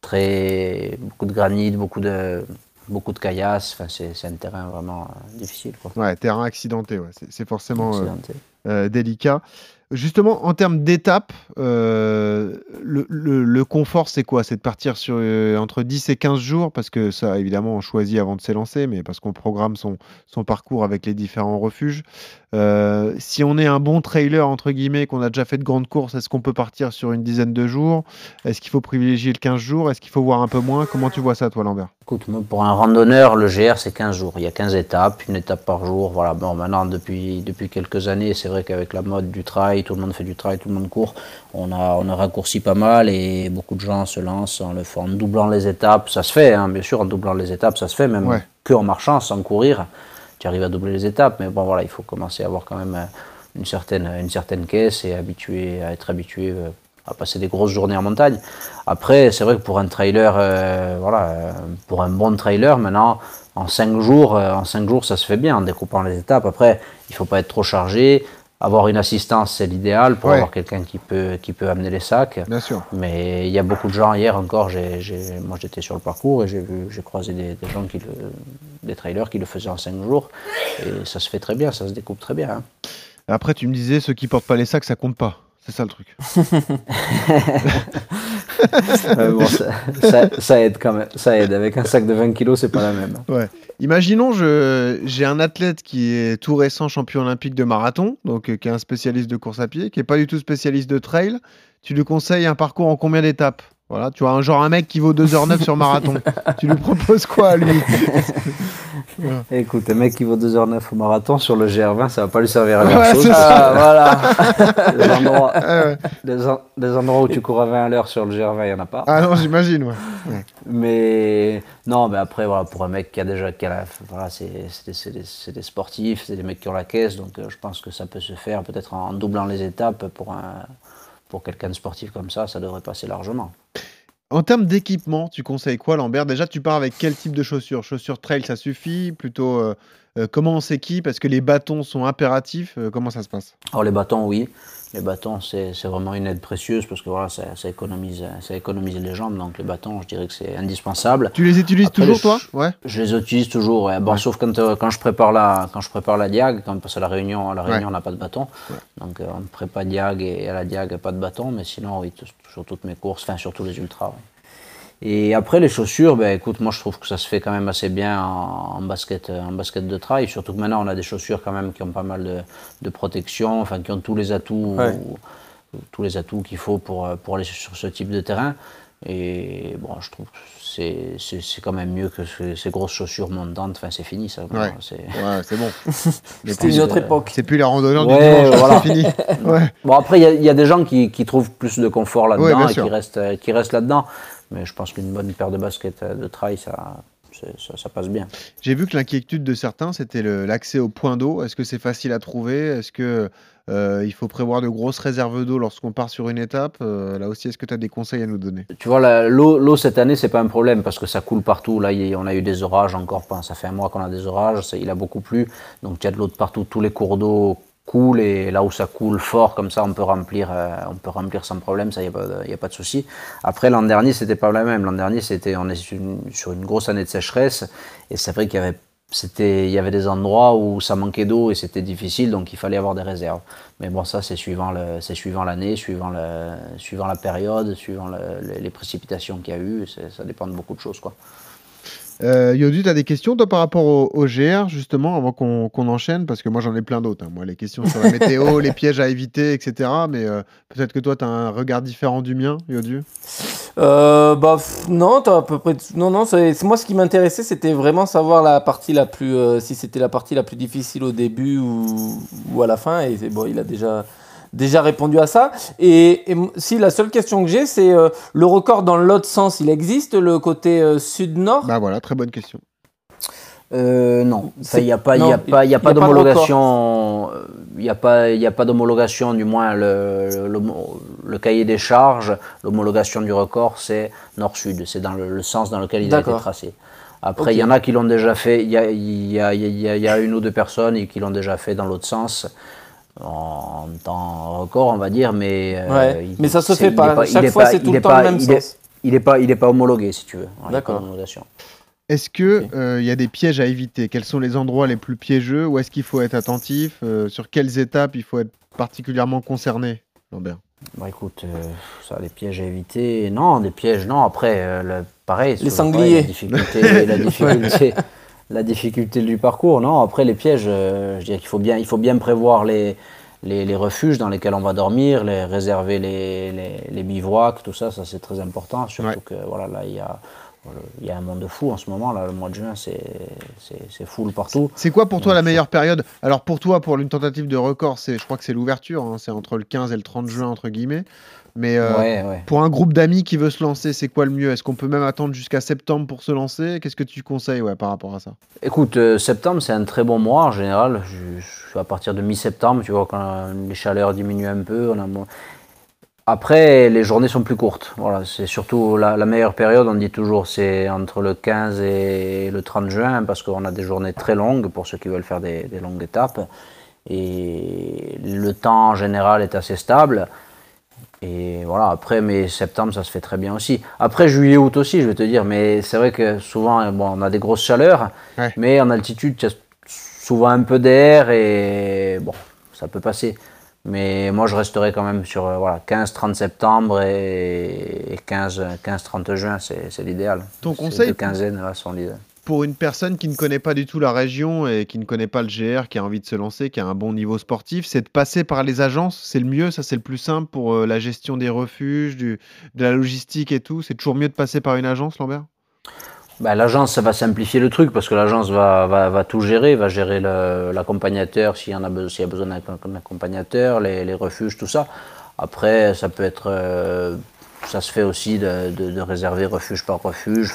très. beaucoup de granit, beaucoup de. Beaucoup de caillasses, enfin, c'est un terrain vraiment euh, difficile. Quoi. Ouais, terrain accidenté. ouais. C'est, forcément Accidenté. euh, délicat. Justement, en termes d'étapes, euh, le, confort, c'est quoi? C'est de partir sur euh, entre 10 et 15 jours, parce que ça, évidemment, on choisit avant de s'élancer, mais parce qu'on programme son, son parcours avec les différents refuges. Euh, si on est un bon trailer, entre guillemets, qu'on a déjà fait de grandes courses, est-ce qu'on peut partir sur une dizaine de jours? Est-ce qu'il faut privilégier le 15 jours? Est-ce qu'il faut voir un peu moins? Comment tu vois ça, toi, Lambert? Écoute, pour un randonneur, le GR, c'est 15 jours. Il y a 15 étapes, une étape par jour. Voilà, bon, maintenant, depuis, depuis quelques années, c'est vrai qu'avec la mode du trail, tout le monde fait du trail, tout le monde court. On a, on a raccourci pas mal et beaucoup de gens se lancent en le en doublant les étapes. Ça se fait, hein, bien sûr, en doublant les étapes, ça se fait, même Ouais. que en marchant, sans courir. Tu arrives à doubler les étapes, mais bon, voilà, il faut commencer à avoir quand même euh, une certaine, une certaine caisse et habitué, à être habitué euh, à passer des grosses journées en montagne. Après, c'est vrai que pour un trailer, euh, voilà, pour un bon trailer, maintenant, en 5 jours, euh, en cinq jours, ça se fait bien en découpant les étapes. Après, il faut pas être trop chargé. Avoir une assistance, c'est l'idéal pour Ouais. avoir quelqu'un qui peut, qui peut amener les sacs. Bien sûr. Mais il y a beaucoup de gens, hier encore, j'ai, j'ai- moi j'étais sur le parcours et j'ai, vu, j'ai croisé des, des gens, qui le, des trailers qui le faisaient en 5 jours. Et ça se fait très bien, ça se découpe très bien. hein. Après, tu me disais, ceux qui portent pas les sacs, ça compte pas. C'est ça le truc. Euh, bon, ça, ça- ça aide quand même. Ça aide. Avec un sac de 20 kilos, c'est pas la même. Imaginons, je, j'ai un athlète qui est tout récent champion olympique de marathon, donc euh, qui est un spécialiste de course à pied, qui est pas du tout spécialiste de trail. Tu lui conseilles un parcours en combien d'étapes? Voilà, tu vois, un genre un mec qui vaut 2h09 sur marathon. tu lui proposes quoi lui? Écoute, un mec qui vaut 2h09 au marathon sur le GR20, ça va pas lui servir à Ouais, grand chose. ça. voilà. Des endroits, des en- des endroits où tu cours à 20 à l'heure sur le GR20, il n'y en a pas. Ah non, j'imagine, ouais. Mais non, mais après, voilà, pour un mec qui a déjà. Qui a la- voilà, c'est c'est des, c'est des- c'est des sportifs, c'est des mecs qui ont la caisse, donc euh, je pense que ça peut se faire peut-être en doublant les étapes pour, un, pour quelqu'un de sportif comme ça, ça devrait passer largement. En termes d'équipement, tu conseilles quoi, Lambert? Déjà, tu pars avec quel type de chaussures? Chaussures trail, ça suffit? Plutôt, euh, euh, comment on s'équipe? Est-ce que les bâtons sont impératifs? Euh, Comment ça se passe? Alors les bâtons, oui. Les bâtons, c'est c'est vraiment une aide précieuse parce que voilà, ça, ça économise, ça économise les jambes. Donc les bâtons, je dirais que c'est indispensable. Tu les utilises Après, toujours, je- toi Ouais. Je les utilise toujours, ouais. Bon, Ouais. sauf quand, euh, quand je prépare la quand je prépare la diag, quand parce à la réunion, à la réunion on n'a pas de bâton, Ouais. donc euh, on ne prépare diag et à la diag pas de bâton, mais sinon oui, sur toutes mes courses, enfin surtout les ultras. ouais. Et après les chaussures, ben écoute, moi je trouve que ça se fait quand même assez bien en, en basket, euh, en basket de trail, surtout que maintenant on a des chaussures quand même qui ont pas mal de, de protection, enfin qui ont tous les atouts, Ouais. tous les atouts qu'il faut pour, euh, pour aller sur ce type de terrain. Et bon, je trouve que c'est, c'est, c'est quand même mieux que ce- ces grosses chaussures montantes. Enfin, c'est fini ça. Ouais. C'est- Ouais, bon. C'était une autre époque. C'est plus les randonneurs du Ouais, dimanche, voilà. c'est fini. Bon, après, il y a- il y, a des gens qui, qui trouvent plus de confort là-dedans et qui restent, qui restent là-dedans. Mais je pense qu'une bonne paire de baskets euh, de trail, ça, ça, ça passe bien. J'ai vu que l'inquiétude de certains, c'était l'accès au point d'eau. Est-ce que c'est facile à trouver? Est-ce que euh, il faut prévoir de grosses réserves d'eau lorsqu'on part sur une étape? Euh, Là aussi, est-ce que tu as des conseils à nous donner? Tu vois, l'eau, cette année, c'est pas un problème parce que ça coule partout. Là, y on a eu des orages encore. Ça fait un mois qu'on a des orages. ça- Il a beaucoup plu. Donc, il y a de l'eau de partout. Tous les cours d'eau coulent et là où ça coule fort, comme ça, on peut remplir, euh, on peut remplir sans problème. Ça, il n'y a, a pas de souci. Après, l'an dernier, c'était pas la même. L'an dernier, c'était, on est sur une, grosse année de sécheresse et c'est vrai qu'il y avait c'était, il y avait des endroits où ça manquait d'eau et c'était difficile, donc il fallait avoir des réserves. Mais bon, ça, c'est suivant, le, c'est suivant l'année, suivant, le, suivant la période, suivant le- le- les précipitations qu'il y a eu. Ça dépend de beaucoup de choses. Quoi. Euh, Yodu, tu as des questions toi par rapport au, au GR justement avant qu'on enchaîne? Parce que moi j'en ai plein d'autres. hein. Moi les questions sur la météo, les pièges à éviter, etc. Mais euh, peut-être que toi tu as un regard différent du mien, Yodu? Euh, bah non, t'as à peu près. Non, non, moi ce qui m'intéressait, c'était vraiment savoir la partie la plus, euh, si c'était la partie la plus difficile au début ou, ou à la fin. Et bon, il a déjà déjà répondu à ça. Et, si la seule question que j'ai, c'est euh, le record dans l'autre sens, il existe le côté euh, sud-nord. Bah voilà, très bonne question. Euh, non, il n'y a pas, il y a non, pas, il y a il pas y a pas de d'homologation. euh, Il n'y a pas, il y a pas d'homologation, du moins le, le, cahier des charges, l'homologation du record, c'est nord-sud, c'est dans le, le sens dans lequel il a été tracé. Après, il y en a qui l'ont déjà fait. Il y y, a, il y, a, il y a une ou deux personnes qui l'ont déjà fait dans l'autre sens. En temps record, on va dire, mais euh, Ouais, il- mais ça se fait pas. il Chaque est fois, pas- c'est il tout le temps pas- le même il est- sens. Il n'est pas, il est pas homologué, si tu veux. Pas D'accord. Est-ce que Ok. euh, il y a des pièges à éviter? Quels sont les endroits les plus piégeux? Où est-ce qu'il faut être attentif? Euh, Sur quelles étapes il faut être particulièrement concerné, Lambert? Bah écoute, euh, ça, les pièges à éviter. Non, des pièges, non. Après, euh, le- pareil. Les sangliers. La difficulté, la, difficulté, la difficulté du parcours, non? Après, les pièges, euh, je dirais qu'il faut bien, il faut bien prévoir les, les, les refuges dans lesquels on va dormir, les, réserver les, les, les bivouacs, tout ça, ça c'est très important. Surtout Ouais. que voilà, là, il y a. Il y a un monde de fou en ce moment, là, le mois de juin, c'est full partout. C'est quoi pour toi Donc, la meilleure période? Alors pour toi, pour une tentative de record, c'est, je crois que c'est l'ouverture, hein, c'est entre le 15 et le 30 juin entre guillemets. Mais euh, ouais, ouais. pour un groupe d'amis qui veut se lancer, c'est quoi le mieux? Est-ce qu'on peut même attendre jusqu'à septembre pour se lancer? Qu'est-ce que tu conseilles ouais, par rapport à ça? Écoute, euh, septembre, c'est un très bon mois en général. Je, je suis à partir de mi-septembre, tu vois, quand les chaleurs diminuent un peu. On a moins- Après, les journées sont plus courtes. Voilà, c'est surtout la, la meilleure période, on dit toujours, c'est entre le 15 et le 30 juin, parce qu'on a des journées très longues pour ceux qui veulent faire des, des longues étapes. Et le temps en général est assez stable. Et voilà, après, mais septembre, ça se fait très bien aussi. Après, juillet, août aussi, je vais te dire, mais c'est vrai que souvent, bon, on a des grosses chaleurs, Ouais. mais en altitude, il y a souvent un peu d'air et bon, ça peut passer. Mais moi, je resterai quand même sur euh, voilà, 15-30 septembre et 15-30 juin, c'est l'idéal. Ton Ces conseil deux quinzaines là sont l'idéal. Pour une personne qui ne connaît pas du tout la région et qui ne connaît pas le GR, qui a envie de se lancer, qui a un bon niveau sportif, c'est de passer par les agences. C'est le mieux, ça c'est le plus simple pour euh, la gestion des refuges, de la logistique et tout. C'est toujours mieux de passer par une agence, Lambert? Bah, l'agence, ça va simplifier le truc parce que l'agence va, tout gérer, va gérer l'accompagnateur s'il y, a, besoin d'un accompagnateur, les, refuges, tout ça. Après, ça peut être. euh, ça se fait aussi de, réserver refuge par refuge.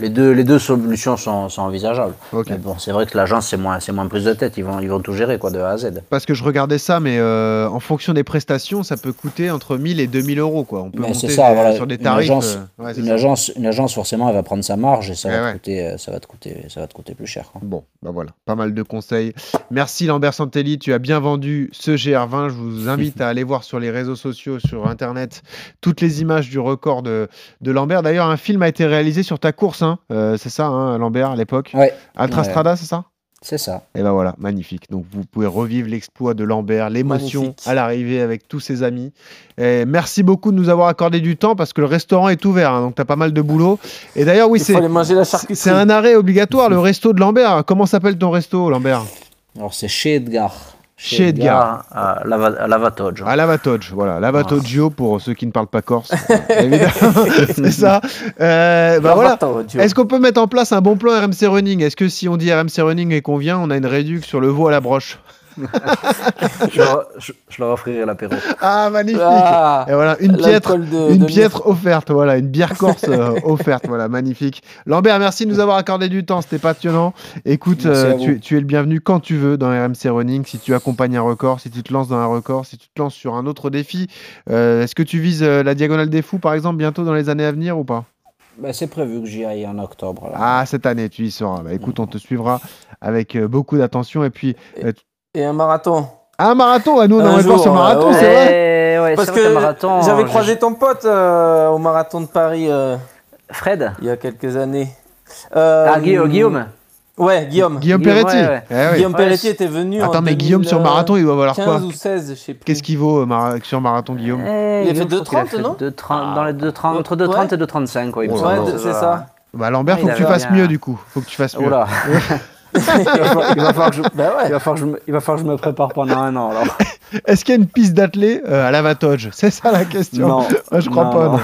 Les, deux, les deux solutions sont, sont envisageables. Mais bon, c'est vrai que l'agence, c'est moins, c'est moins prise de tête. Ils vont, ils vont tout gérer quoi, de A à Z. Parce que je regardais ça, mais euh, en fonction des prestations, ça peut coûter entre 1000 et 2000 euros. Quoi. On peut Mais monter c'est ça, voilà. sur des Une tarifs. agence, euh, ouais, une, agence, une agence, forcément, elle va prendre sa marge et ça, Eh va, ouais. te coûter, euh, ça, va, te coûter, ça va te coûter plus cher. quoi. Bon, bah voilà, pas mal de conseils. Merci Lambert Santelli, tu as bien vendu ce GR20. Je vous invite à aller voir sur les réseaux sociaux, sur Internet, toutes les images du record de, de Lambert. D'ailleurs, un film a été réalisé sur ta course, hein. Euh, c'est ça, hein, Lambert, à l'époque Ouais, Altrastrada, c'est ça? C'est ça. Et ben voilà, magnifique. Donc vous pouvez revivre l'exploit de Lambert, l'émotion à l'arrivée avec tous ses amis. Et merci beaucoup de nous avoir accordé du temps parce que le restaurant est ouvert, hein, donc tu as pas mal de boulot. Et d'ailleurs, oui, Il c'est faut aller manger la charcuterie. c'est un arrêt obligatoire, le resto de Lambert. Comment s'appelle ton resto, Lambert? Alors, c'est chez Edgar. Chez Edgar. À, Lava- à Lavatoggi, voilà, Lavatoggio pour ceux qui ne parlent pas corse, évidemment, c'est ça. Euh, bah voilà. Est-ce qu'on peut mettre en place un bon plan RMC Running? Est-ce que si on dit RMC Running et qu'on vient, on a une réduction sur le veau à la broche? je, leur, je- je leur offrirai l'apéro. Ah, magnifique Ah, Et voilà, une piètre, de- une de piètre offerte, voilà, une bière corse euh, offerte, voilà, magnifique. Lambert, merci de nous avoir accordé du temps, c'était passionnant. Écoute, euh, tu, tu es le bienvenu quand tu veux dans RMC Running, si tu accompagnes un record, si tu te lances dans un record, si tu te lances sur un autre défi. Euh, Est-ce que tu vises euh, la Diagonale des Fous, par exemple, bientôt dans les années à venir ou pas? Bah, c'est prévu que j'y aille en octobre. Là. Ah, cette année, tu y seras. Bah, écoute, on te suivra avec euh, beaucoup d'attention. Et puis, euh, Et un marathon. un marathon, à nous, on Un jour, ce marathon, ouais, c'est vrai Eh, ouais, Parce vrai qu'un que marathon, j'avais je- croisé ton pote euh, au marathon de Paris euh, Fred? il y a quelques années. Euh, Ah, Guillaume, Guillaume Ouais, Guillaume. Guillaume Guillaume, Peretti ouais, ouais. Eh oui. Guillaume Pelletti c'est- était venu en Attends, mais Guillaume sur marathon, il doit valoir 15 quoi ou 16, je sais plus. Qu'est-ce qu'il vaut euh, mara- sur marathon, Guillaume? Eh, Il a Guillaume, fait je crois 2,30, qu'il a non? fait 2,30, dans les 2,30, Entre 2,30 Ouais. et 2,35, quoi. Ouais, c'est ça. Bah Lambert, Ah, faut que tu fasses mieux du coup. Faut que tu fasses mieux. Il, va falloir, il va falloir que je, Bah il va falloir que je me, il va falloir que je me prépare pendant un an, alors. Est-ce qu'il y a une piste d'athlée euh, à Lavatogge C'est ça la question. Non. Moi, je crois Non, pas. non.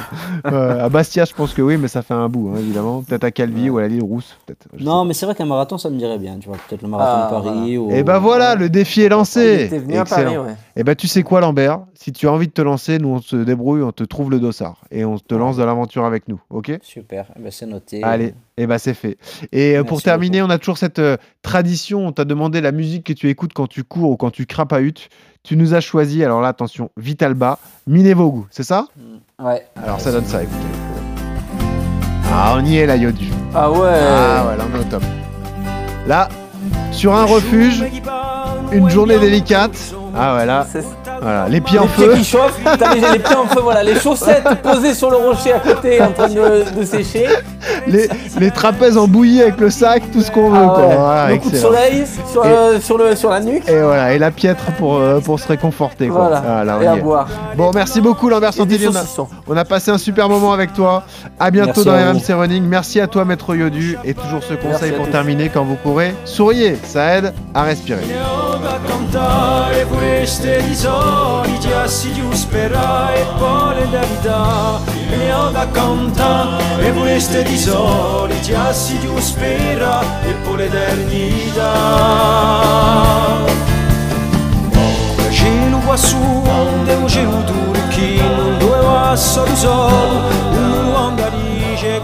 Euh, à Bastia, je pense que oui, mais ça fait un bout, hein, évidemment. Peut-être à Calvi ou à la Lille Rousse. Non, mais c'est vrai qu'un marathon, ça me dirait bien, tu vois. Peut-être le marathon Ah, de Paris ou... sais. Et bah voilà, le défi est Il lancé. était venu à Excellent. Paris, ouais. Et bah tu sais quoi, Lambert? Si tu as envie de te lancer, nous on se débrouille, on te trouve le dossard et on te lance dans l'aventure avec nous, ok? Super, Eh ben, c'est noté. Allez, et bah c'est fait. Et euh, pour terminer, beaucoup. on a toujours cette euh, tradition. On t'a demandé la musique que tu écoutes quand tu cours ou quand tu crapahutes. Tu nous as choisi, alors là, attention, Vitalba, Minevogu, c'est ça? Ouais. Alors ça donne ça, écoutez. Ah, on y est là, Yodu. Ah ouais. Ah, voilà, on est au top. Là, sur un refuge, une journée délicate. Ah, voilà, voilà. les pieds en les feu. pieds qui chauffent, t'as les, les pieds en feu, voilà, les chaussettes posées sur le rocher à côté en train de, de sécher. les, les trapèzes en bouillie avec le sac, tout ce qu'on veut. Ah quoi. ouais, Voilà, le coup de soleil sur, Et- le- sur, le, sur la nuque. Et voilà, et la piètre pour, euh, pour se réconforter. Quoi. Voilà, Voilà, on et à boire. Bon, merci beaucoup Lambert Et des Santilli. On a, saucissons. on a passé un super moment avec toi. À bientôt Merci dans. RMC Running. Merci à toi, Maître Yodu. Et toujours ce conseil pour tous. terminer quand vous courez. Souriez, ça aide à respirer. fuori già si giusterà e poi le l'eternità le ho da conta e voleste queste tesori già si giusterà e poi le l'eternità oh, cielo quassù onde un cielo turchino due passo di solo un mondo dice